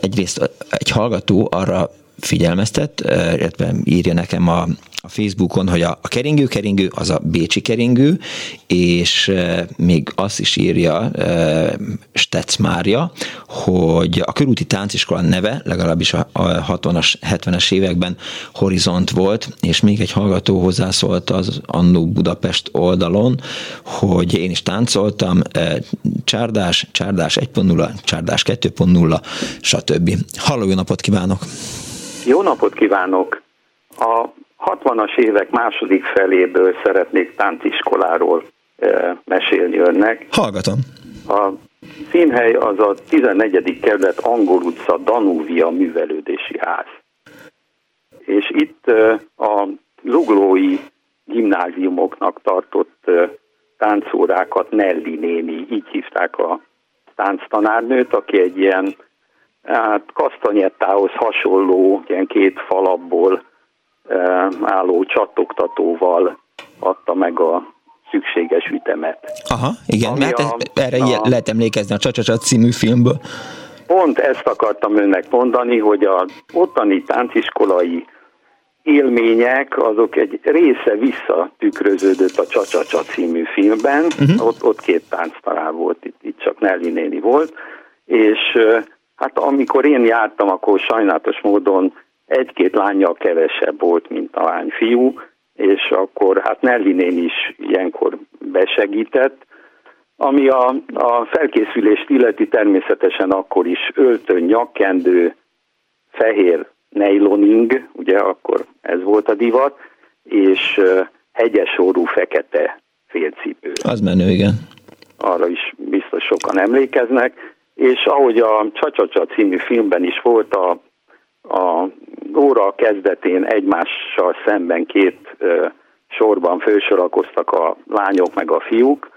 egyrészt egy hallgató arra figyelmeztet, illetve írja nekem a, a Facebookon, hogy a, a keringő-keringő az a Bécsi keringő, és e, még azt is írja e, Stec Mária, hogy a körúti tánciskola neve legalábbis a, a 60-as, 70-es években Horizont volt, és még egy hallgató hozzászólt az Annó Budapest oldalon, hogy én is táncoltam, e, csárdás, csárdás 1.0, csárdás 2.0, stb. Halló, jó napot kívánok! Jó napot kívánok! A 60-as évek második feléből szeretnék tánciskoláról e, mesélni önnek. Hallgatom. A színhely az a 14. kerület Angol utca Danúvia művelődési ház. És itt e, a zuglói gimnáziumoknak tartott e, táncórákat Nelly néni, így hívták a tánctanárnőt, aki egy ilyen hát kasztanyettához hasonló, ilyen két falapból e, álló csattogtatóval adta meg a szükséges ütemet. Aha, igen, Ami mert a, erre a, lehet emlékezni a Csacsacsa című filmből. Pont ezt akartam önnek mondani, hogy a ottani tánciskolai élmények, azok egy része visszatükröződött a Csacsacsa című filmben, uh-huh. ott, ott két tánctanár volt, itt, itt csak Nelly néni volt, és Hát amikor én jártam, akkor sajnálatos módon egy-két lányjal kevesebb volt, mint a lányfiú, és akkor hát Nelly is ilyenkor besegített. Ami a, a felkészülést illeti természetesen akkor is öltön, nyakkendő, fehér nejloning, ugye akkor ez volt a divat, és hegyes orrú fekete félcipő. Az menő, igen. Arra is biztos sokan emlékeznek és ahogy a Csacsacsa című filmben is volt a, a óra kezdetén egymással szemben két sorban fősorakoztak a lányok meg a fiúk,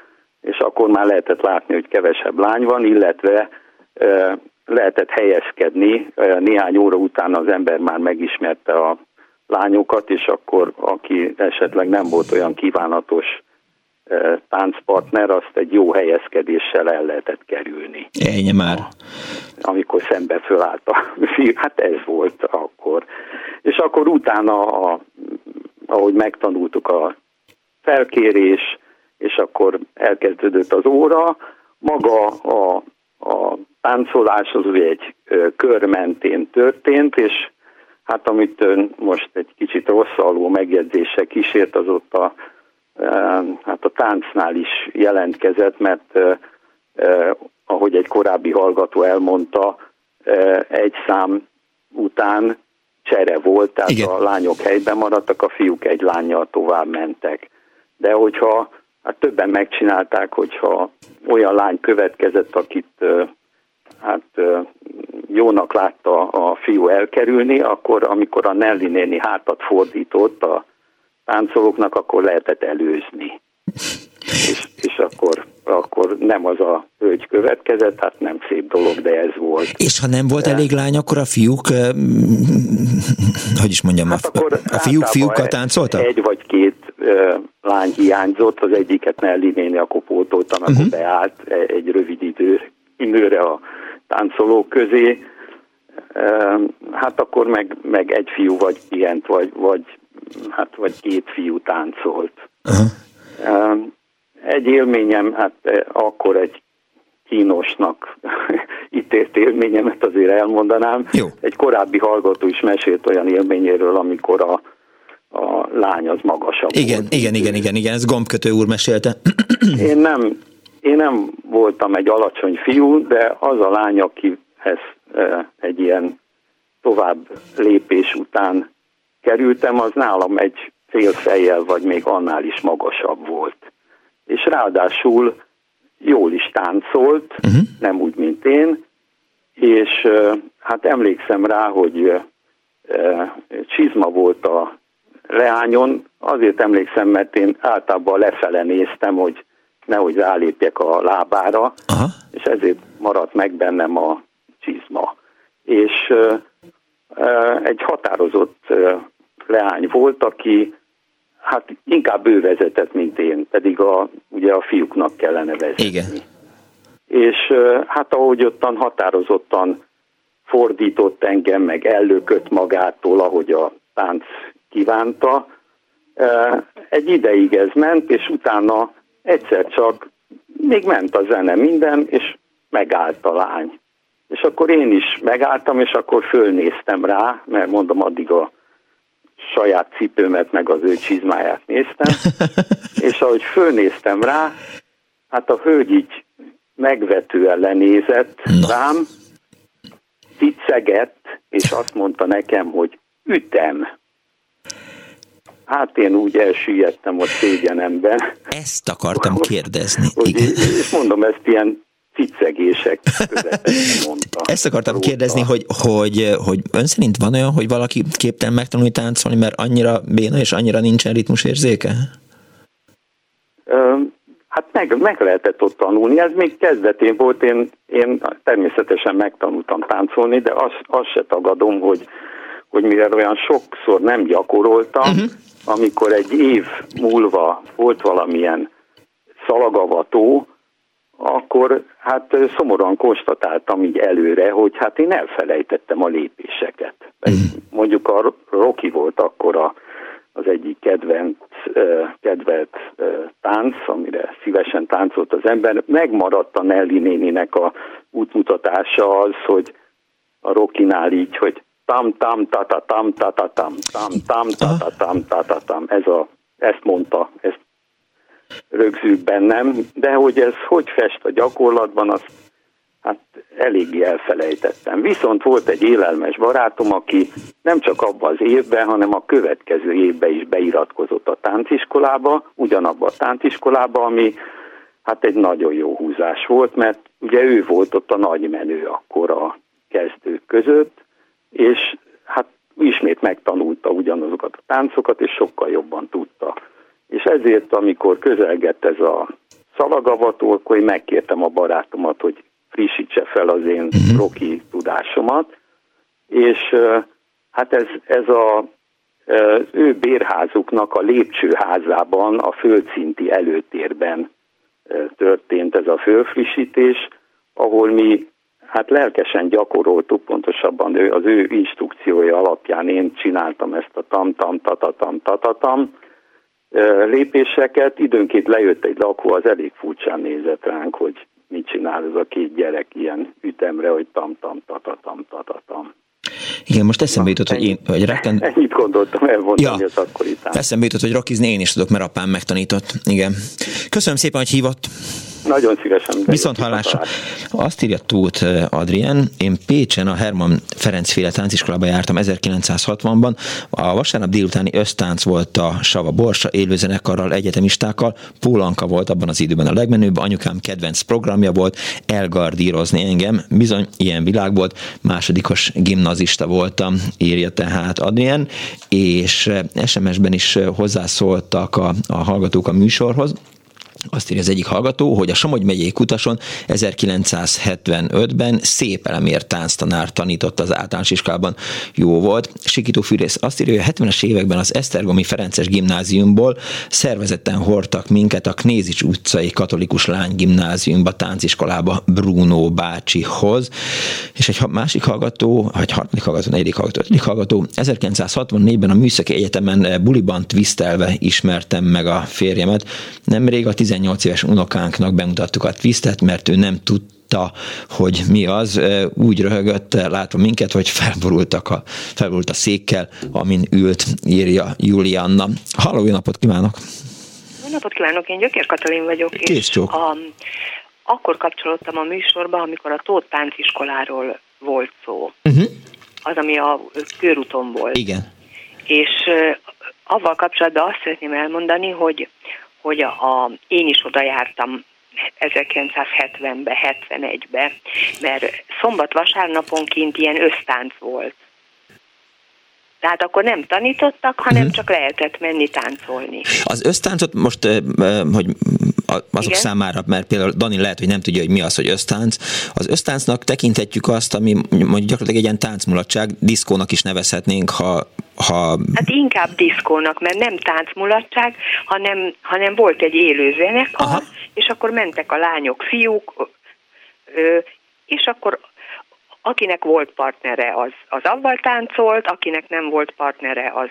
és akkor már lehetett látni, hogy kevesebb lány van, illetve lehetett helyezkedni. Néhány óra után az ember már megismerte a lányokat, és akkor aki esetleg nem volt olyan kívánatos táncpartner, azt egy jó helyezkedéssel el lehetett kerülni. Ennyi már. Amikor szembe fölállt a hát ez volt akkor. És akkor utána, a, ahogy megtanultuk a felkérés, és akkor elkezdődött az óra, maga a, a táncolás az ugye egy kör mentén történt, és hát amit most egy kicsit rosszaló megjegyzése kísért, az ott a hát a táncnál is jelentkezett, mert ahogy egy korábbi hallgató elmondta, egy szám után csere volt, tehát Igen. a lányok helyben maradtak, a fiúk egy lányjal tovább mentek. De hogyha hát többen megcsinálták, hogyha olyan lány következett, akit hát jónak látta a fiú elkerülni, akkor amikor a Nelly néni hátat fordított a táncolóknak, akkor lehetett előzni. És, és akkor, akkor nem az a hölgy következett, hát nem szép dolog, de ez volt. És ha nem volt de... elég lány, akkor a fiúk, hogy is mondjam, hát a, a fiúk fiúkkal táncoltak? Egy vagy két lány hiányzott, az egyiket Nelly néni akkor pótoltam, uh-huh. akkor beállt egy rövid idő, időre a táncolók közé, hát akkor meg, meg egy fiú vagy ilyent, vagy, vagy, hát, vagy két fiú táncolt. Uh-huh. Egy élményem, hát akkor egy kínosnak ítélt élményemet azért elmondanám. Jó. Egy korábbi hallgató is mesélt olyan élményéről, amikor a, a lány az magasabb igen, volt. Igen, igen, igen, igen, ez gombkötő úr mesélte. Én nem, én nem voltam egy alacsony fiú, de az a lány, akihez egy ilyen tovább lépés után kerültem, az nálam egy fél fejjel, vagy még annál is magasabb volt. És ráadásul jól is táncolt, uh-huh. nem úgy, mint én, és hát emlékszem rá, hogy csizma volt a leányon, azért emlékszem, mert én általában lefele néztem, hogy nehogy rálépjek a lábára, Aha. és ezért maradt meg bennem a csizma. És egy határozott leány volt, aki hát inkább ő vezetett, mint én, pedig a, ugye a fiúknak kellene vezetni. Igen. És hát ahogy ottan határozottan fordított engem, meg ellökött magától, ahogy a tánc kívánta, egy ideig ez ment, és utána egyszer csak még ment a zene minden, és megállt a lány. És akkor én is megálltam, és akkor fölnéztem rá, mert mondom, addig a saját cipőmet, meg az ő csizmáját néztem, és ahogy fölnéztem rá, hát a hölgy így megvetően lenézett Na. rám, cicegett, és azt mondta nekem, hogy ütem. Hát én úgy elsüllyedtem ott szégyenemben. Ezt akartam kérdezni. Hogy. És mondom, ezt ilyen cicegések mondta. Ezt akartam róta. kérdezni, hogy, hogy, hogy ön szerint van olyan, hogy valaki képtelen megtanulni táncolni, mert annyira béna és annyira nincsen ritmusérzéke? Hát meg, meg lehetett ott tanulni, ez még kezdetén volt, én, én természetesen megtanultam táncolni, de azt, azt se tagadom, hogy, hogy mivel olyan sokszor nem gyakoroltam, uh-huh amikor egy év múlva volt valamilyen szalagavató, akkor hát szomorúan konstatáltam így előre, hogy hát én elfelejtettem a lépéseket. Mhm. Mondjuk a Rocky volt akkor a, az egyik kedvenc, kedvelt tánc, amire szívesen táncolt az ember. Megmaradt a Nelly néninek a útmutatása az, hogy a Rokinál így, hogy tam tam ta ta tam ta ta tam tam tam ta ta tam ta ta tam ez a, ezt mondta, ezt rögzült bennem, de hogy ez hogy fest a gyakorlatban, azt hát eléggé elfelejtettem. Viszont volt egy élelmes barátom, aki nem csak abban az évben, hanem a következő évben is beiratkozott a tánciskolába, ugyanabba a tánciskolába, ami hát egy nagyon jó húzás volt, mert ugye ő volt ott a nagy menő akkor a kezdők között, és hát ismét megtanulta ugyanazokat a táncokat, és sokkal jobban tudta. És ezért, amikor közelgett ez a szalagavató, akkor én megkértem a barátomat, hogy frissítse fel az én uh-huh. roki tudásomat, és hát ez, ez a, az ő bérházuknak a lépcsőházában, a földszinti előtérben történt ez a fölfrissítés, ahol mi Hát lelkesen gyakoroltuk, pontosabban ő, az ő instrukciója alapján én csináltam ezt a tam-tam, tatatam, tatatam lépéseket. Időnként lejött egy lakó, az elég furcsán nézett ránk, hogy mit csinál ez a két gyerek ilyen ütemre, hogy tam-tam, tatatam, tatatam. Igen, most eszembe jutott, hogy én, hogy rekken... Ennyit gondoltam elmondani ja. az akkori Eszembe jutott, hogy rakizni én is tudok, mert apám megtanított. Igen. Köszönöm szépen, hogy hívott. Nagyon szívesen. Viszont hallásra. Azt írja Tóth eh, Adrien, én Pécsen a Herman Ferenc féle tánciskolában jártam 1960-ban. A vasárnap délutáni ösztánc volt a Sava Borsa élőzenekarral, egyetemistákkal. Pólanka volt abban az időben a legmenőbb, anyukám kedvenc programja volt, elgardírozni engem. Bizony, ilyen világ volt. Másodikos gimnazista voltam, írja tehát Adrien, és eh, SMS-ben is eh, hozzászóltak a, a hallgatók a műsorhoz. Azt írja az egyik hallgató, hogy a Somogy megyei kutason 1975-ben szép elemér tánctanár tanított az általános iskolában. Jó volt. Sikító Fűrész azt írja, hogy a 70-es években az Esztergomi Ferences gimnáziumból szervezetten hordtak minket a Knézics utcai katolikus lány gimnáziumba, tánciskolába Bruno bácsihoz. És egy másik hallgató, vagy harmadik hallgató, negyedik hallgató, ötödik hallgató, 1964-ben a Műszaki Egyetemen buliban twistelve ismertem meg a férjemet. Nemrég a 18 éves unokánknak bemutattuk a twistet, mert ő nem tudta, hogy mi az, úgy röhögött látva minket, hogy felborultak a, felborult a székkel, amin ült, írja Julianna. Halló, jó napot kívánok! Jó napot kívánok, én Gyökér Katalin vagyok. Kész csók. A, akkor kapcsolódtam a műsorba, amikor a Tóth tánciskoláról volt szó. Uh-huh. Az, ami a körúton volt. Igen. És avval kapcsolatban azt szeretném elmondani, hogy hogy a, a, én is oda jártam 1970-be, 71-be, mert szombat-vasárnaponként ilyen össztánc volt. Tehát akkor nem tanítottak, hanem uh-huh. csak lehetett menni táncolni. Az össztáncot most, hogy azok Igen? számára, mert például Dani lehet, hogy nem tudja, hogy mi az, hogy össztánc. Az össztáncnak tekinthetjük azt, ami mondjuk gyakorlatilag egy ilyen táncmulatság, diszkónak is nevezhetnénk, ha ha... Hát inkább diszkónak, mert nem táncmulatság, hanem, hanem volt egy élő zenekar, Aha. és akkor mentek a lányok, fiúk, és akkor akinek volt partnere, az, az avval táncolt, akinek nem volt partnere, az,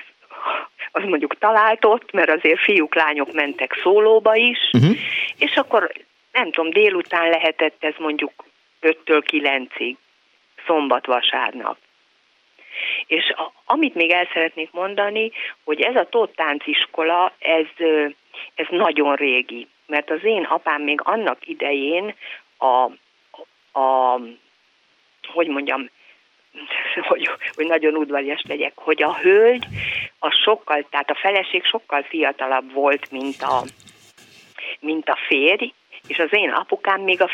az mondjuk találtott, mert azért fiúk, lányok mentek szólóba is, uh-huh. és akkor nem tudom, délután lehetett ez mondjuk 5-től 9-ig, szombat-vasárnap. És a, amit még el szeretnék mondani, hogy ez a Tóth tánciskola, ez, ez nagyon régi, mert az én apám még annak idején a, a hogy mondjam, hogy, hogy nagyon udvarias legyek, hogy a hölgy a sokkal, tehát a feleség sokkal fiatalabb volt, mint a, mint a férj, és az én apukám még a,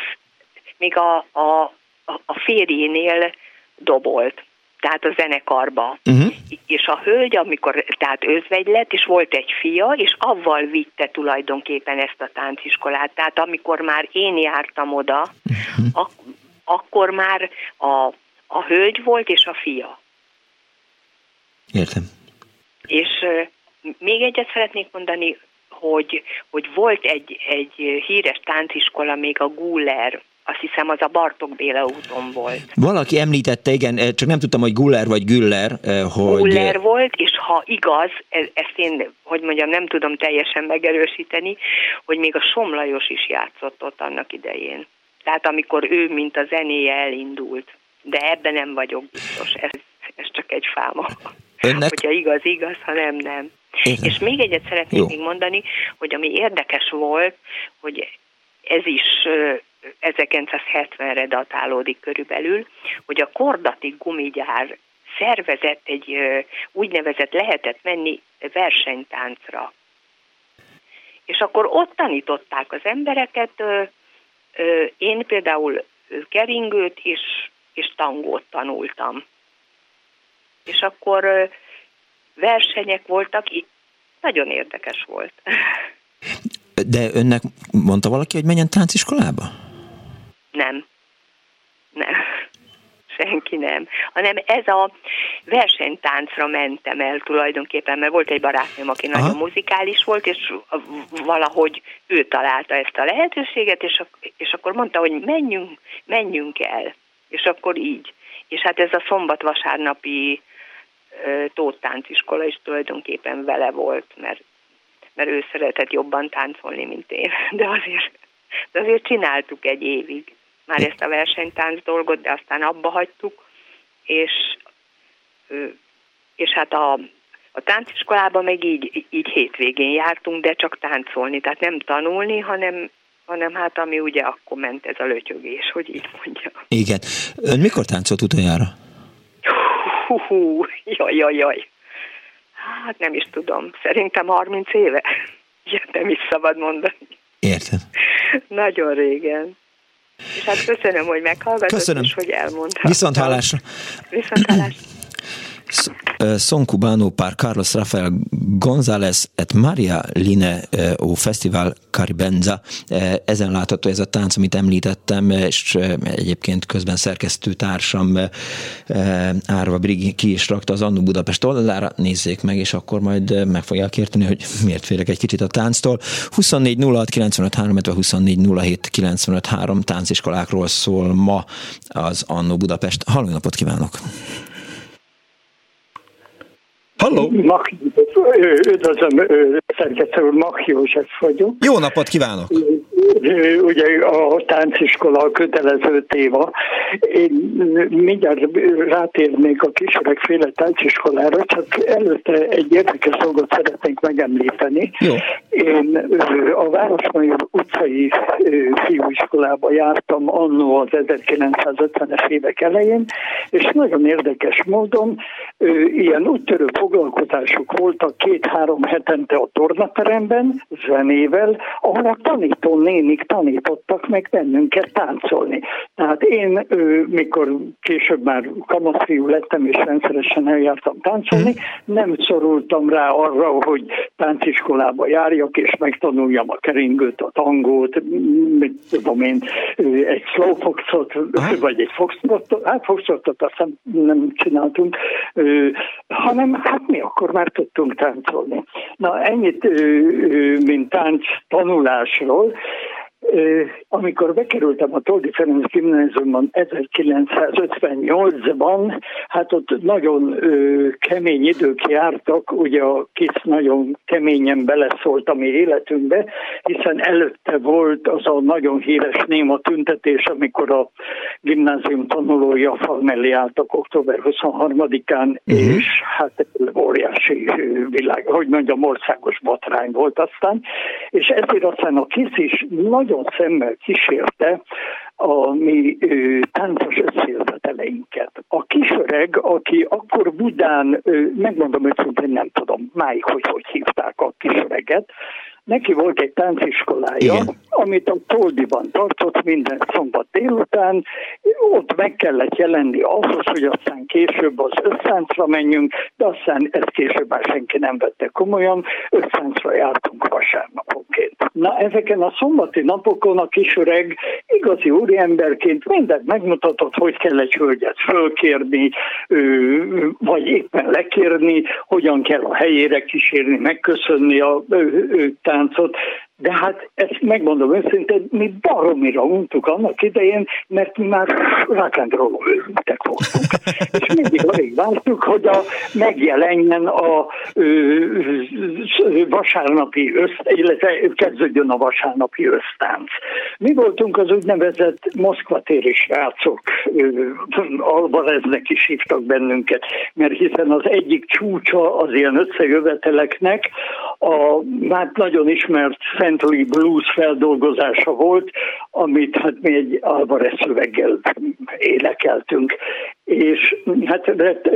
még a, a, a férjénél dobolt tehát a zenekarba. Uh-huh. És a hölgy, amikor tehát özvegy lett, és volt egy fia, és avval vitte tulajdonképpen ezt a tánciskolát. Tehát amikor már én jártam oda, uh-huh. ak- akkor már a, a hölgy volt, és a fia. Értem. És még egyet szeretnék mondani, hogy, hogy volt egy, egy híres tánciskola, még a Guller azt hiszem az a Bartok Béla úton volt. Valaki említette, igen, eh, csak nem tudtam, hogy Guller vagy Güller, eh, hogy... Guller volt, és ha igaz, e, ezt én, hogy mondjam, nem tudom teljesen megerősíteni, hogy még a Somlajos is játszott ott annak idején. Tehát amikor ő, mint a zenéje elindult. De ebben nem vagyok biztos, ez, ez csak egy fáma. Önnek? Hogyha igaz, igaz, ha nem, nem. Értem. És még egyet szeretnék Jó. még mondani, hogy ami érdekes volt, hogy ez is 1970-re datálódik körülbelül, hogy a kordati gumigyár szervezett egy úgynevezett lehetett menni versenytáncra. És akkor ott tanították az embereket, én például keringőt és, és tangót tanultam. És akkor versenyek voltak, nagyon érdekes volt. De önnek mondta valaki, hogy menjen tánciskolába? Nem. Nem. Senki nem. Hanem ez a versenytáncra mentem el tulajdonképpen, mert volt egy barátnőm, aki Aha. nagyon muzikális volt, és valahogy ő találta ezt a lehetőséget, és, és akkor mondta, hogy menjünk, menjünk el. És akkor így. És hát ez a szombat-vasárnapi tóttánciskola is tulajdonképpen vele volt, mert, mert ő szeretett jobban táncolni, mint én. De azért, de azért csináltuk egy évig már ezt a versenytánc dolgot, de aztán abba hagytuk, és, és hát a, a tánciskolában meg így, így hétvégén jártunk, de csak táncolni, tehát nem tanulni, hanem hanem hát ami ugye akkor ment ez a lötyögés, hogy így mondja. Igen. Ön mikor táncolt utoljára? Hú, hú, jaj, jaj, jaj. Hát nem is tudom, szerintem 30 éve. Ja, nem is szabad mondani. Érted. Nagyon régen. És hát köszönöm, hogy meghallgatott, köszönöm. és hogy elmondtam. Viszont hallásra. Viszont hallásra. Son cubano par Carlos Rafael González et Maria Line o Festival Caribenza. Ezen látható ez a tánc, amit említettem, és egyébként közben szerkesztő társam Árva Brigi ki is rakta az Annu Budapest oldalára, nézzék meg, és akkor majd meg fogják érteni, hogy miért félek egy kicsit a tánctól. 24 06 95 3, 24 07 95 3 tánciskolákról szól ma az Annu Budapest. Halló napot kívánok! Halló! Üdvözlöm, szerkesztő úr, Mach József vagyok. Jó napot kívánok! Ugye a tánciskola a kötelező téva. Én mindjárt rátérnék a kisöregféle tánciskolára, csak előtte egy érdekes dolgot szeretnék megemlíteni. Jó. Én a Városmajor utcai fiúiskolába jártam annó az 1950-es évek elején, és nagyon érdekes módon ilyen úttörő foglalkozások voltak két-három hetente a tornateremben, zenével, ahol a tanító nénik tanítottak meg bennünket táncolni. Tehát én, mikor később már kamaszfiú lettem, és rendszeresen eljártam táncolni, nem szorultam rá arra, hogy tánciskolába járjak, és megtanuljam a keringőt, a tangót, mit tudom én, egy slow foxot, vagy egy foxtrotot, hát foxtrotot aztán nem csináltunk, hanem hát mi akkor már tudtunk táncolni. Na ennyit, mint tánc tanulásról, amikor bekerültem a Toldi Ferenc gimnáziumban 1958-ban, hát ott nagyon kemény idők jártak, ugye a kis nagyon keményen beleszólt a mi életünkbe, hiszen előtte volt az a nagyon híres néma tüntetés, amikor a gimnázium tanulói a fal mellé álltak október 23-án, uh-huh. Mhm. és hát óriási világ, hogy mondjam, országos botrány volt aztán, és ezért aztán a kis is nagyon nagyon szemmel kísérte a mi ö, táncos összejöveteleinket. A kisöreg, aki akkor Budán, ö, megmondom őszintén, nem tudom máig, hogy hogy hívták a kisöreget, Neki volt egy tánciskolája, Igen. amit a Toldiban tartott minden szombat délután. Ott meg kellett jelenni ahhoz, hogy aztán később az összáncra menjünk, de aztán ezt később már senki nem vette komolyan. Összáncra jártunk vasárnaponként. Na ezeken a szombati napokon a kisöreg igazi úriemberként mindent megmutatott, hogy kell egy hölgyet fölkérni, vagy éppen lekérni, hogyan kell a helyére kísérni, megköszönni a táncot, de hát ezt megmondom őszintén, mi baromira untuk annak idején, mert mi már roll őrültek voltunk. És mindig alig vártuk, hogy a, megjelenjen a ö, ö, vasárnapi össz, illetve kezdődjön a vasárnapi össztánc. Mi voltunk az úgynevezett Moszkva téri srácok, Alvareznek is hívtak bennünket, mert hiszen az egyik csúcsa az ilyen összejöveteleknek a hát nagyon ismert Bentley Blues feldolgozása volt, amit hát mi egy Alvarez szöveggel énekeltünk, és hát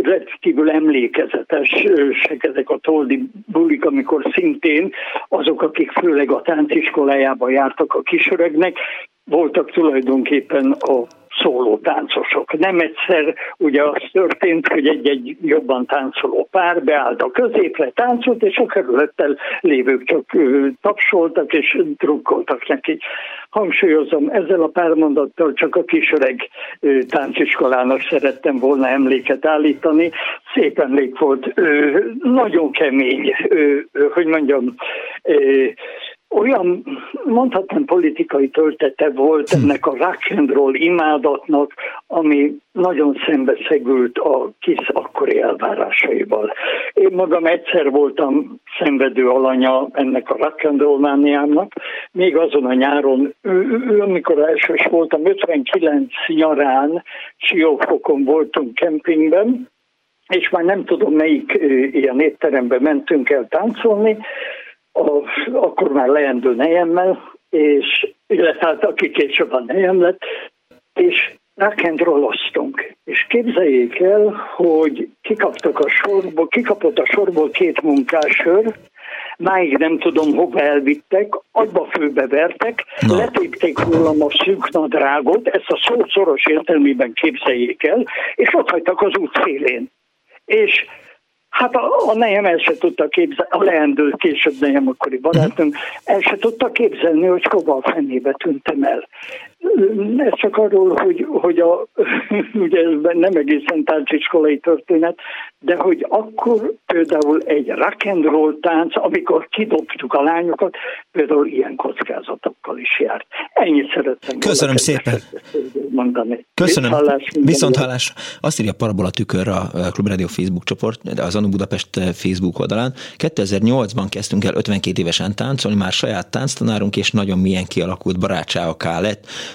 rendkívül emlékezetesek ezek a toldi bulik, amikor szintén azok, akik főleg a tánciskolájába jártak a kisöregnek, voltak tulajdonképpen a szóló táncosok. Nem egyszer ugye az történt, hogy egy-egy jobban táncoló pár beállt a középre, táncolt, és a kerülettel lévők csak tapsoltak és drukkoltak neki. Hangsúlyozom, ezzel a pár mondattal csak a kisöreg tánciskolának szerettem volna emléket állítani. Szép emlék volt, nagyon kemény, hogy mondjam, olyan, mondhatnám politikai töltete volt hm. ennek a rock and roll imádatnak, ami nagyon szembeszegült a kis akkori elvárásaival. Én magam egyszer voltam szenvedő alanya ennek a rock and roll mániámnak, még azon a nyáron, ő, ő, amikor elsős voltam, 59 nyarán Siófokon voltunk kempingben, és már nem tudom melyik ilyen étterembe mentünk el táncolni, a, akkor már leendő nejemmel, és illetve hát aki később a nejem lett, és rock'n'rolloztunk. És képzeljék el, hogy kikaptak a sorból, kikapott a sorból két munkásör, máig nem tudom, hova elvittek, abba főbe vertek, no. letépték rólam a szűk nadrágot, ezt a szó szoros értelmében képzeljék el, és ott hagytak az út szélén. És Hát a, a nejem el se tudta képzelni, a leendő később nejem akkori barátunk, el se tudta képzelni, hogy hova a fenébe tűntem el. Ez csak arról, hogy, hogy a, ugye ez nem egészen tánciskolai történet, de hogy akkor például egy rock and roll tánc, amikor kidobtuk a lányokat, például ilyen kockázatokkal is járt. Ennyit szerettem Köszönöm szépen. Mondani. Köszönöm. Viszont hallás. Viszont hallás. Azt írja Parabola Tükör a Klubrádió Facebook csoport, de az Anu Budapest Facebook oldalán. 2008-ban kezdtünk el 52 évesen táncolni, már saját tánctanárunk, és nagyon milyen kialakult barátságoká lett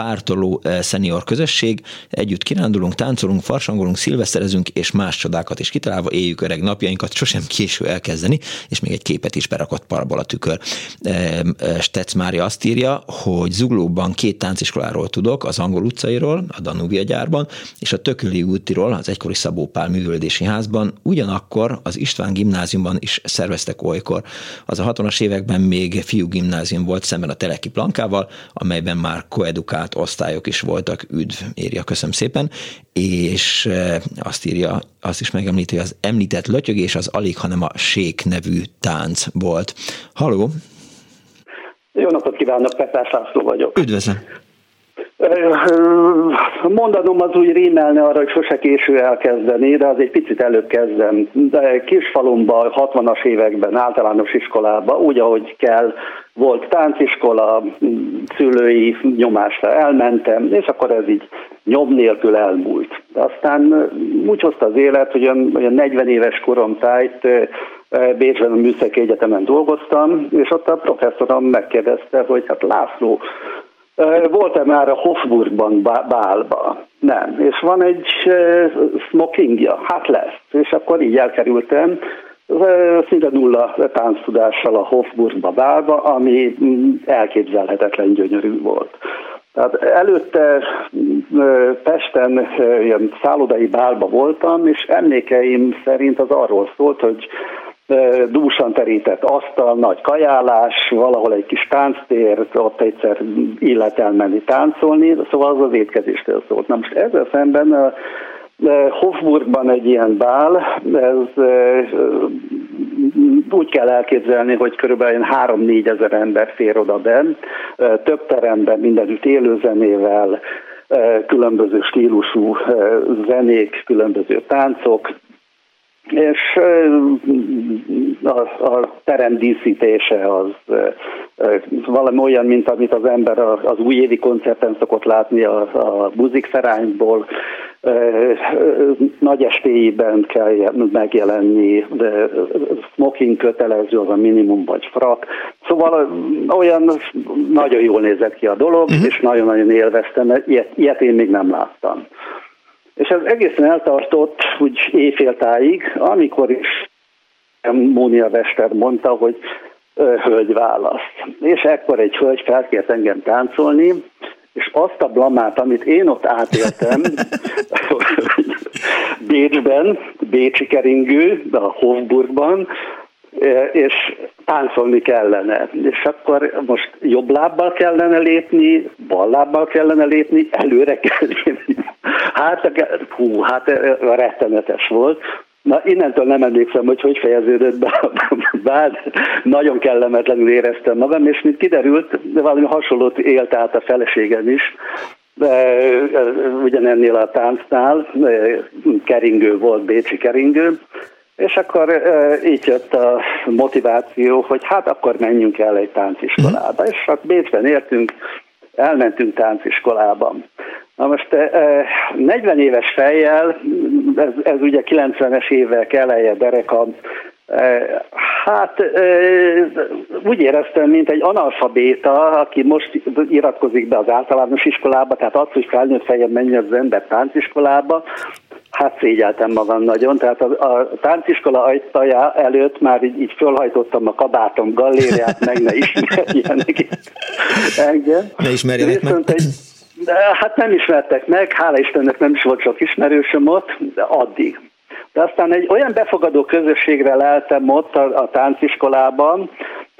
pártoló eh, szenior közösség, együtt kirándulunk, táncolunk, farsangolunk, szilveszterezünk, és más csodákat is kitalálva éljük öreg napjainkat, sosem késő elkezdeni, és még egy képet is berakott parabola tükör. Eh, eh, Stec Mária azt írja, hogy Zuglóban két tánciskoláról tudok, az Angol utcairól, a Danubia gyárban, és a Tököli útiról, az egykori Szabó Pál művöldési házban, ugyanakkor az István gimnáziumban is szerveztek olykor. Az a 60-as években még fiú gimnázium volt szemben a Teleki Plankával, amelyben már koedukált saját osztályok is voltak, üdv, írja, köszönöm szépen, és eh, azt írja, azt is megemlíti, hogy az említett lötyögés az alig, hanem a sék nevű tánc volt. Haló! Jó napot kívánok, Petrás László vagyok. Üdvözlöm! Mondanom az úgy rímelne arra, hogy sose késő elkezdeni, de az egy picit előbb kezdem. De kisfalumban, 60-as években, általános iskolába, úgy, ahogy kell, volt tánciskola, szülői nyomásra elmentem, és akkor ez így nyom nélkül elmúlt. De aztán úgy hozta az élet, hogy olyan 40 éves korom tájt Bécsben a Műszaki Egyetemen dolgoztam, és ott a professzorom megkérdezte, hogy hát László, volt-e már a Hofburgban Bálba? Nem. És van egy smokingja? Hát lesz. És akkor így elkerültem szinte nulla tánctudással a Hofburgba Bálba, ami mm, elképzelhetetlen gyönyörű volt. Tehát előtte Pesten ilyen szállodai bálba voltam, és emlékeim szerint az arról szólt, hogy dúsan terített asztal, nagy kajálás, valahol egy kis tánctér, ott egyszer illet elmenni táncolni, szóval az az étkezéstől szólt. Na most ezzel szemben Hofburgban egy ilyen bál, ez úgy kell elképzelni, hogy körülbelül 3-4 ezer ember fér oda benn, több teremben, mindenütt élőzenével, különböző stílusú zenék, különböző táncok, és a, a terem díszítése az valami olyan, mint amit az ember az újévi koncerten szokott látni a, a buzikszerányból, nagy estélyben kell megjelenni, de smoking kötelező, az a minimum vagy frak. Szóval olyan nagyon jól nézett ki a dolog, uh-huh. és nagyon-nagyon élveztem, ilyet, ilyet én még nem láttam. És ez egészen eltartott úgy éjféltáig, amikor is Mónia Wester mondta, hogy hölgy választ. És ekkor egy hölgy felkért engem táncolni, és azt a blamát, amit én ott átéltem, Bécsben, Bécsi keringő, a Hofburgban, és táncolni kellene. És akkor most jobb lábbal kellene lépni, bal lábbal kellene lépni, előre kell lépni. Hát, hú, hát rettenetes volt. Na, innentől nem emlékszem, hogy hogy fejeződött be, bár nagyon kellemetlenül éreztem magam, és mint kiderült, de valami hasonlót élt át a feleségem is, ugyanennél a táncnál, keringő volt, Bécsi keringő, és akkor így jött a motiváció, hogy hát akkor menjünk el egy tánciskolába. És akkor Bécsben értünk, elmentünk tánciskolába. Na most 40 éves fejjel, ez, ez ugye 90-es évek eleje, Dereka, Hát úgy éreztem, mint egy analfabéta, aki most iratkozik be az általános iskolába, tehát az, hogy felnőtt fejem menjen az ember tánciskolába, Hát szégyeltem magam nagyon, tehát a, a tánciskola ajtaja előtt már így, így fölhajtottam a kabátom gallériát, meg ne ismerjenek engem. Ne ismerjenek meg. Egy, de hát nem ismertek meg, hála Istennek nem is volt sok ismerősöm ott, de addig. De aztán egy olyan befogadó közösségre leltem ott a, a tánciskolában,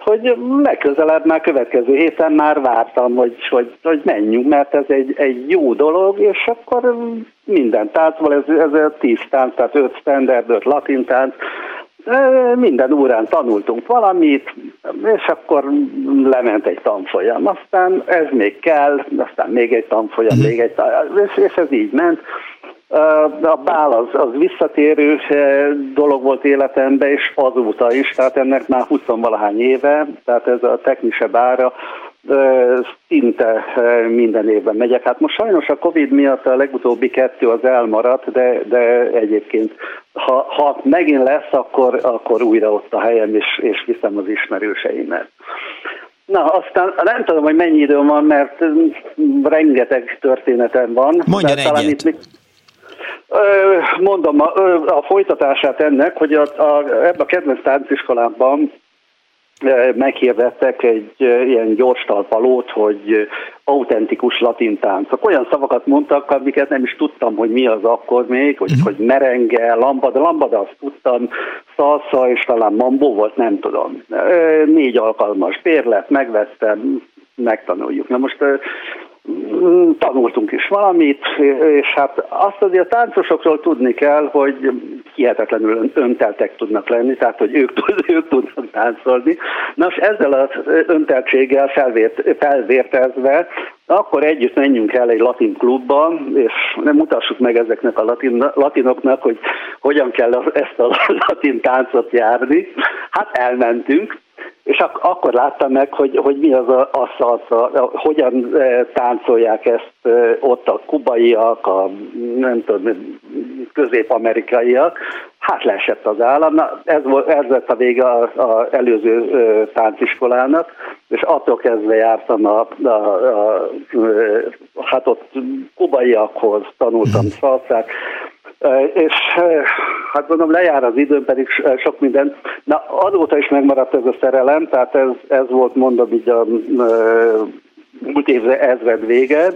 hogy legközelebb már következő héten már vártam, hogy, hogy, hogy menjünk, mert ez egy, egy jó dolog, és akkor minden táncval, ez, ez a tíz tánc, tehát öt standard, öt latin tánc, minden órán tanultunk valamit, és akkor lement egy tanfolyam. Aztán ez még kell, aztán még egy tanfolyam, mm. még egy tanfolyam, és, és ez így ment. A bál az, az visszatérő dolog volt életemben, és azóta is, tehát ennek már 20 valahány éve, tehát ez a technise bára szinte minden évben megyek. Hát most sajnos a Covid miatt a legutóbbi kettő az elmaradt, de, de egyébként ha, ha megint lesz, akkor, akkor újra ott a helyem, és, és viszem az ismerőseimet. Na, aztán nem tudom, hogy mennyi időm van, mert rengeteg történetem van. Mondja talán. Itt, mondom a, a folytatását ennek, hogy a, a, ebben a kedvenc tánciskolában meghirdettek egy ilyen gyors talpalót, hogy autentikus latin táncok. Olyan szavakat mondtak, amiket nem is tudtam, hogy mi az akkor még, hogy, uh-huh. hogy merenge, lambada, lambada azt tudtam, szalsza és talán mambó volt, nem tudom. Négy alkalmas bérlet, megvettem, megtanuljuk. Na most tanultunk is valamit, és hát azt azért a táncosokról tudni kell, hogy hihetetlenül önteltek tudnak lenni, tehát hogy ők, ők tudnak táncolni. Nos, ezzel az önteltséggel felvért, felvértezve, akkor együtt menjünk el egy latin klubba, és nem mutassuk meg ezeknek a latin, latinoknak, hogy hogyan kell ezt a latin táncot járni. Hát elmentünk, és ak- akkor láttam meg, hogy, hogy mi az a, a szalsza, hogyan e, táncolják ezt ott a kubaiak, a nem tudom, közép-amerikaiak. Hát leesett az állam. Na, ez, volt, ez lett a vége az előző tánciskolának, és attól kezdve jártam a, a, a, a hát ott kubaiakhoz tanultam szalszát, és hát mondom, lejár az időm, pedig sok minden. Na, azóta is megmaradt ez a szerelem, tehát ez, ez volt mondom így a múlt évre ezred vége,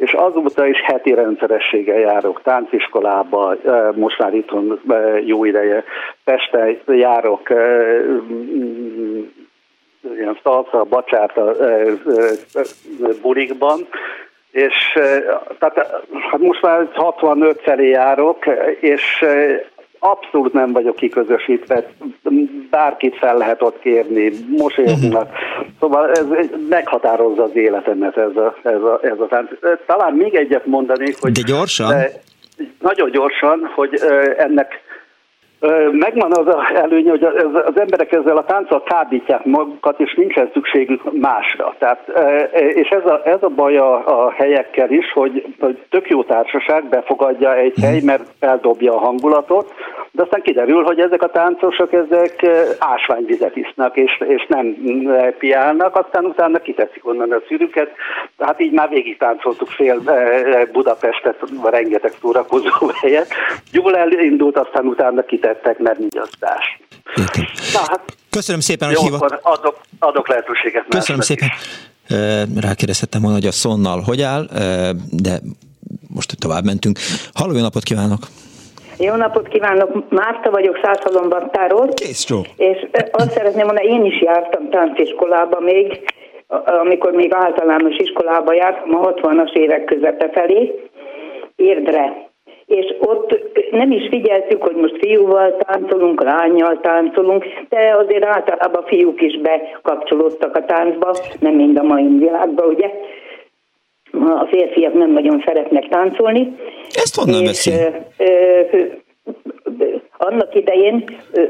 és azóta is heti rendszerességgel járok. Tánciskolába, most már itthon jó ideje. Pesten járok ilyen szalsza, bacsáta burikban, és tehát, hát most már 65 felé járok, és abszolút nem vagyok kiközösítve, bárkit fel lehet ott kérni, mosolyognak. Szóval ez meghatározza az életemet ez a, ez a, ez a tánc. Talán még egyet mondanék, hogy... De gyorsan? De nagyon gyorsan, hogy ennek Megvan az a előnye, hogy az emberek ezzel a tánccal kábítják magukat, és nincsen szükségük másra. Tehát, és ez a, ez a baj a, a helyekkel is, hogy, hogy tök jó társaság befogadja egy hely, mhm. mert feldobja a hangulatot, de aztán kiderül, hogy ezek a táncosok ezek ásványvizet isznak, és, és nem piálnak, aztán utána kiteszik onnan a szűrüket. Hát így már végig táncoltuk fél Budapestet, rengeteg szórakozó helyet. Jól elindult, aztán utána kiteszik tettek, mert nyugodtás. Na, hát, Köszönöm szépen, hogy hívott. Adok, adok lehetőséget. Köszönöm szépen. Is. Rákérdezhettem volna, hogy a szonnal hogy áll, de most tovább mentünk. Halló, jó napot kívánok! Jó napot kívánok, Márta vagyok Szászalombattáról. Kész csó. És azt szeretném mondani, én is jártam tánciskolába még, amikor még általános iskolába jártam, a 60-as évek közepe felé, Érdre és ott nem is figyeltük, hogy most fiúval táncolunk, lányjal táncolunk, de azért általában fiúk is bekapcsolódtak a táncba, nem mind a mai világban, ugye? A férfiak nem nagyon szeretnek táncolni. Ezt honnan veszi? Annak idején ö,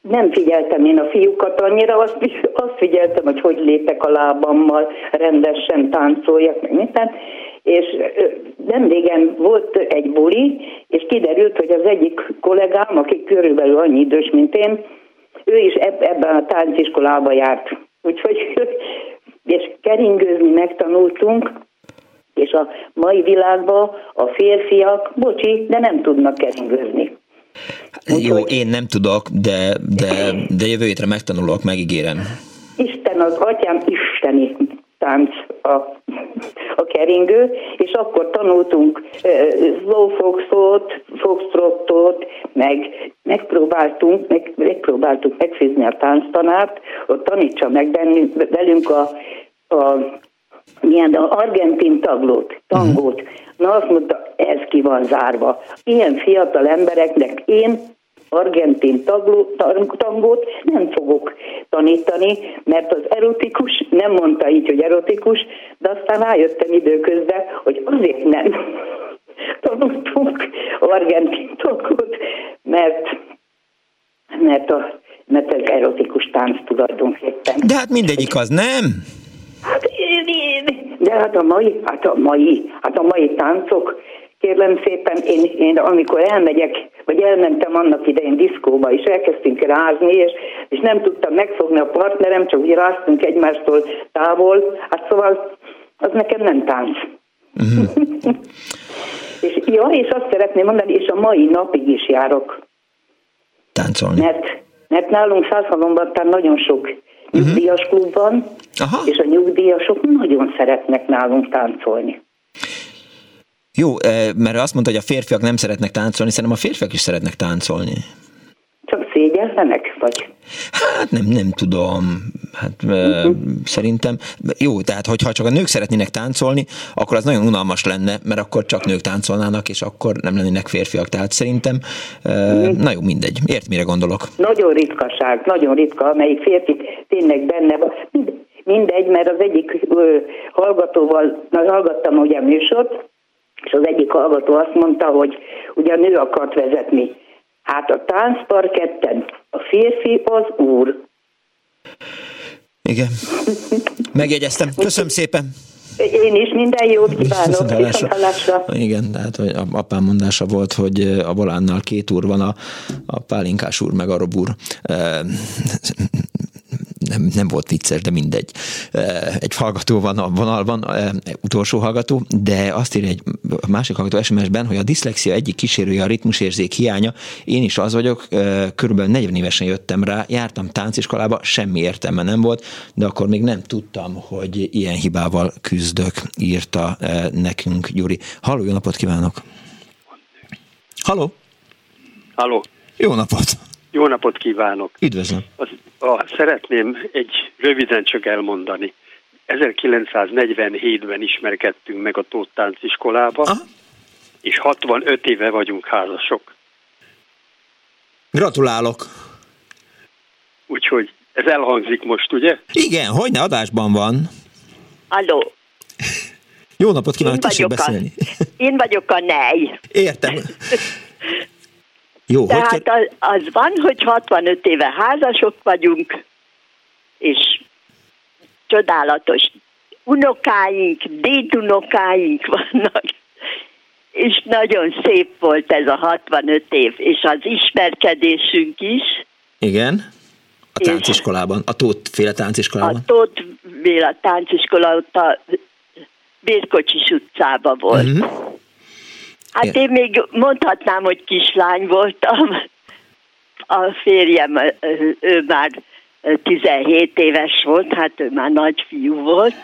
nem figyeltem én a fiúkat annyira, azt, azt figyeltem, hogy hogy lépek a lábammal, rendesen táncoljak, meg minden és nem régen volt egy buli, és kiderült, hogy az egyik kollégám, aki körülbelül annyi idős, mint én, ő is ebben a tánciskolába járt. Úgyhogy, és keringőzni megtanultunk, És a mai világban a férfiak, bocsi, de nem tudnak keringőzni. Jó, én nem tudok, de, de, de jövő hétre megtanulok, megígérem. Isten az atyám isteni tánc a, a keringő, és akkor tanultunk uh, slow foxot, foxtrottot, meg megpróbáltunk, meg, megpróbáltuk megfűzni a tánctanárt, hogy tanítsa meg bennünk, velünk a, a milyen argentin taglót, tangót. Uh-huh. Na azt mondta, ez ki van zárva. Ilyen fiatal embereknek én argentin tagló, tangót nem fogok tanítani, mert az erotikus, nem mondta így, hogy erotikus, de aztán rájöttem időközben, hogy azért nem tanultunk argentin taglót, mert, mert, a, mert ez erotikus tánc tulajdonképpen. De hát mindegyik az, nem? Hát, de hát a mai, hát a mai, hát a mai táncok, kérlem szépen, én, én amikor elmegyek, vagy elmentem annak idején diszkóba, és elkezdtünk rázni, és, és nem tudtam megfogni a partnerem, csak úgy ráztunk egymástól távol, hát szóval az nekem nem tánc. Uh-huh. és, ja, és azt szeretném mondani, és a mai napig is járok. Táncolni. Mert, mert nálunk Százhalomban nagyon sok uh-huh. nyugdíjas klub van, Aha. és a nyugdíjasok nagyon szeretnek nálunk táncolni. Jó, eh, mert azt mondta, hogy a férfiak nem szeretnek táncolni, szerintem a férfiak is szeretnek táncolni. Csak szégyellenek, vagy? Hát nem, nem tudom. Hát uh-huh. szerintem, jó, tehát hogyha csak a nők szeretnének táncolni, akkor az nagyon unalmas lenne, mert akkor csak nők táncolnának, és akkor nem lennének férfiak. Tehát szerintem, uh-huh. na jó, mindegy. Ért, mire gondolok? Nagyon ritkaság, nagyon ritka, amelyik férfi tényleg benne van. Mindegy, mert az egyik ö, hallgatóval, na, hallgattam ugye a műsort, és az egyik hallgató azt mondta, hogy ugye a nő akart vezetni. Hát a táncparketten a férfi az úr. Igen. Megjegyeztem. Köszönöm szépen. Én is minden jót kívánok. Viszontlátásra. Igen, tehát hogy apám mondása volt, hogy a Bolánnal két úr van, a, a Pálinkás úr meg a Rob úr nem, nem volt vicces, de mindegy. Egy hallgató van a vonalban, utolsó hallgató, de azt írja egy másik hallgató SMS-ben, hogy a diszlexia egyik kísérője a ritmusérzék hiánya. Én is az vagyok, körülbelül 40 évesen jöttem rá, jártam tánciskolába, semmi értelme nem volt, de akkor még nem tudtam, hogy ilyen hibával küzdök, írta nekünk Gyuri. Halló, jó napot kívánok! Halló! Halló! Jó napot! Jó napot kívánok! Üdvözlöm! Az, a, szeretném egy röviden csak elmondani. 1947-ben ismerkedtünk meg a Tóth Tánciskolába, Aha. és 65 éve vagyunk házasok. Gratulálok! Úgyhogy ez elhangzik most, ugye? Igen, hogy ne adásban van. Halló! Jó napot kívánok, tessék beszélni. A, én vagyok a nej. Értem. Jó, Tehát hogy az, az van, hogy 65 éve házasok vagyunk, és csodálatos unokáink, dédunokáink vannak, és nagyon szép volt ez a 65 év, és az ismerkedésünk is. Igen, a tánciskolában, a Tóth féle tánciskolában. A Tóth féle tánciskola ott a Bérkocsis utcában volt. Uh-huh. Hát én még mondhatnám, hogy kislány voltam. A férjem, ő már 17 éves volt, hát ő már nagy fiú volt.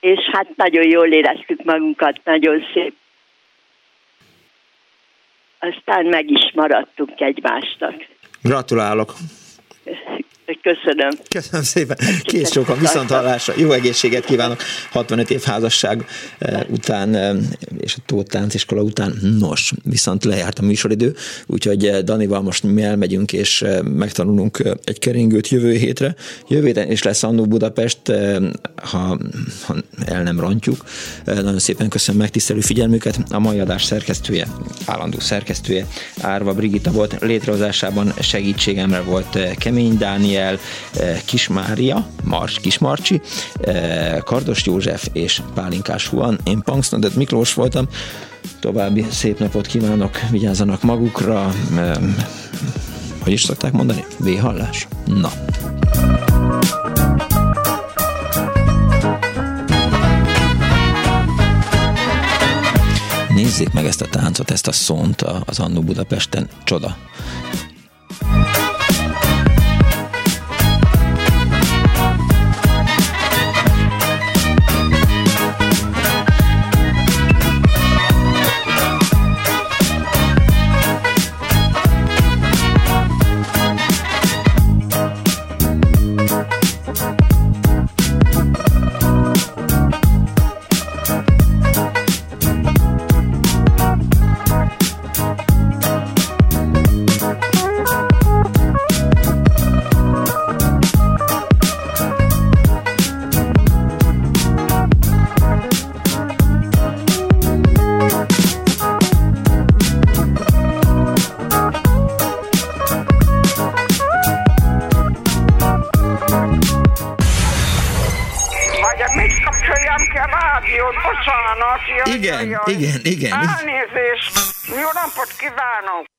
És hát nagyon jól éreztük magunkat, nagyon szép. Aztán meg is maradtunk egymásnak. Gratulálok! Köszönöm. Köszönöm szépen. Kész sokan viszont hallásra. Jó egészséget kívánok 65 év házasság eh, után eh, és a Tóth tánciskola után. Nos, viszont lejárt a műsoridő, úgyhogy eh, Danival most mi elmegyünk és megtanulunk egy keringőt jövő hétre. Jövő héten is lesz Annó Budapest, ha, ha el nem rontjuk. Nagyon szépen köszönöm megtisztelő figyelmüket. A mai adás szerkesztője, állandó szerkesztője Árva Brigitta volt. Létrehozásában segítségemre volt Kemény Dániel, Dániel, eh, Kismária, Mars, Kismarcsi, eh, Kardos József és Pálinkás Huan. Én Punksnodet Miklós voltam. További szép napot kívánok, vigyázzanak magukra. Hogy is szokták mondani? V-hallás? Na. Nézzék meg ezt a táncot, ezt a szont az Annó Budapesten. Csoda. Igen. Elnézést. Jó napot kívánok.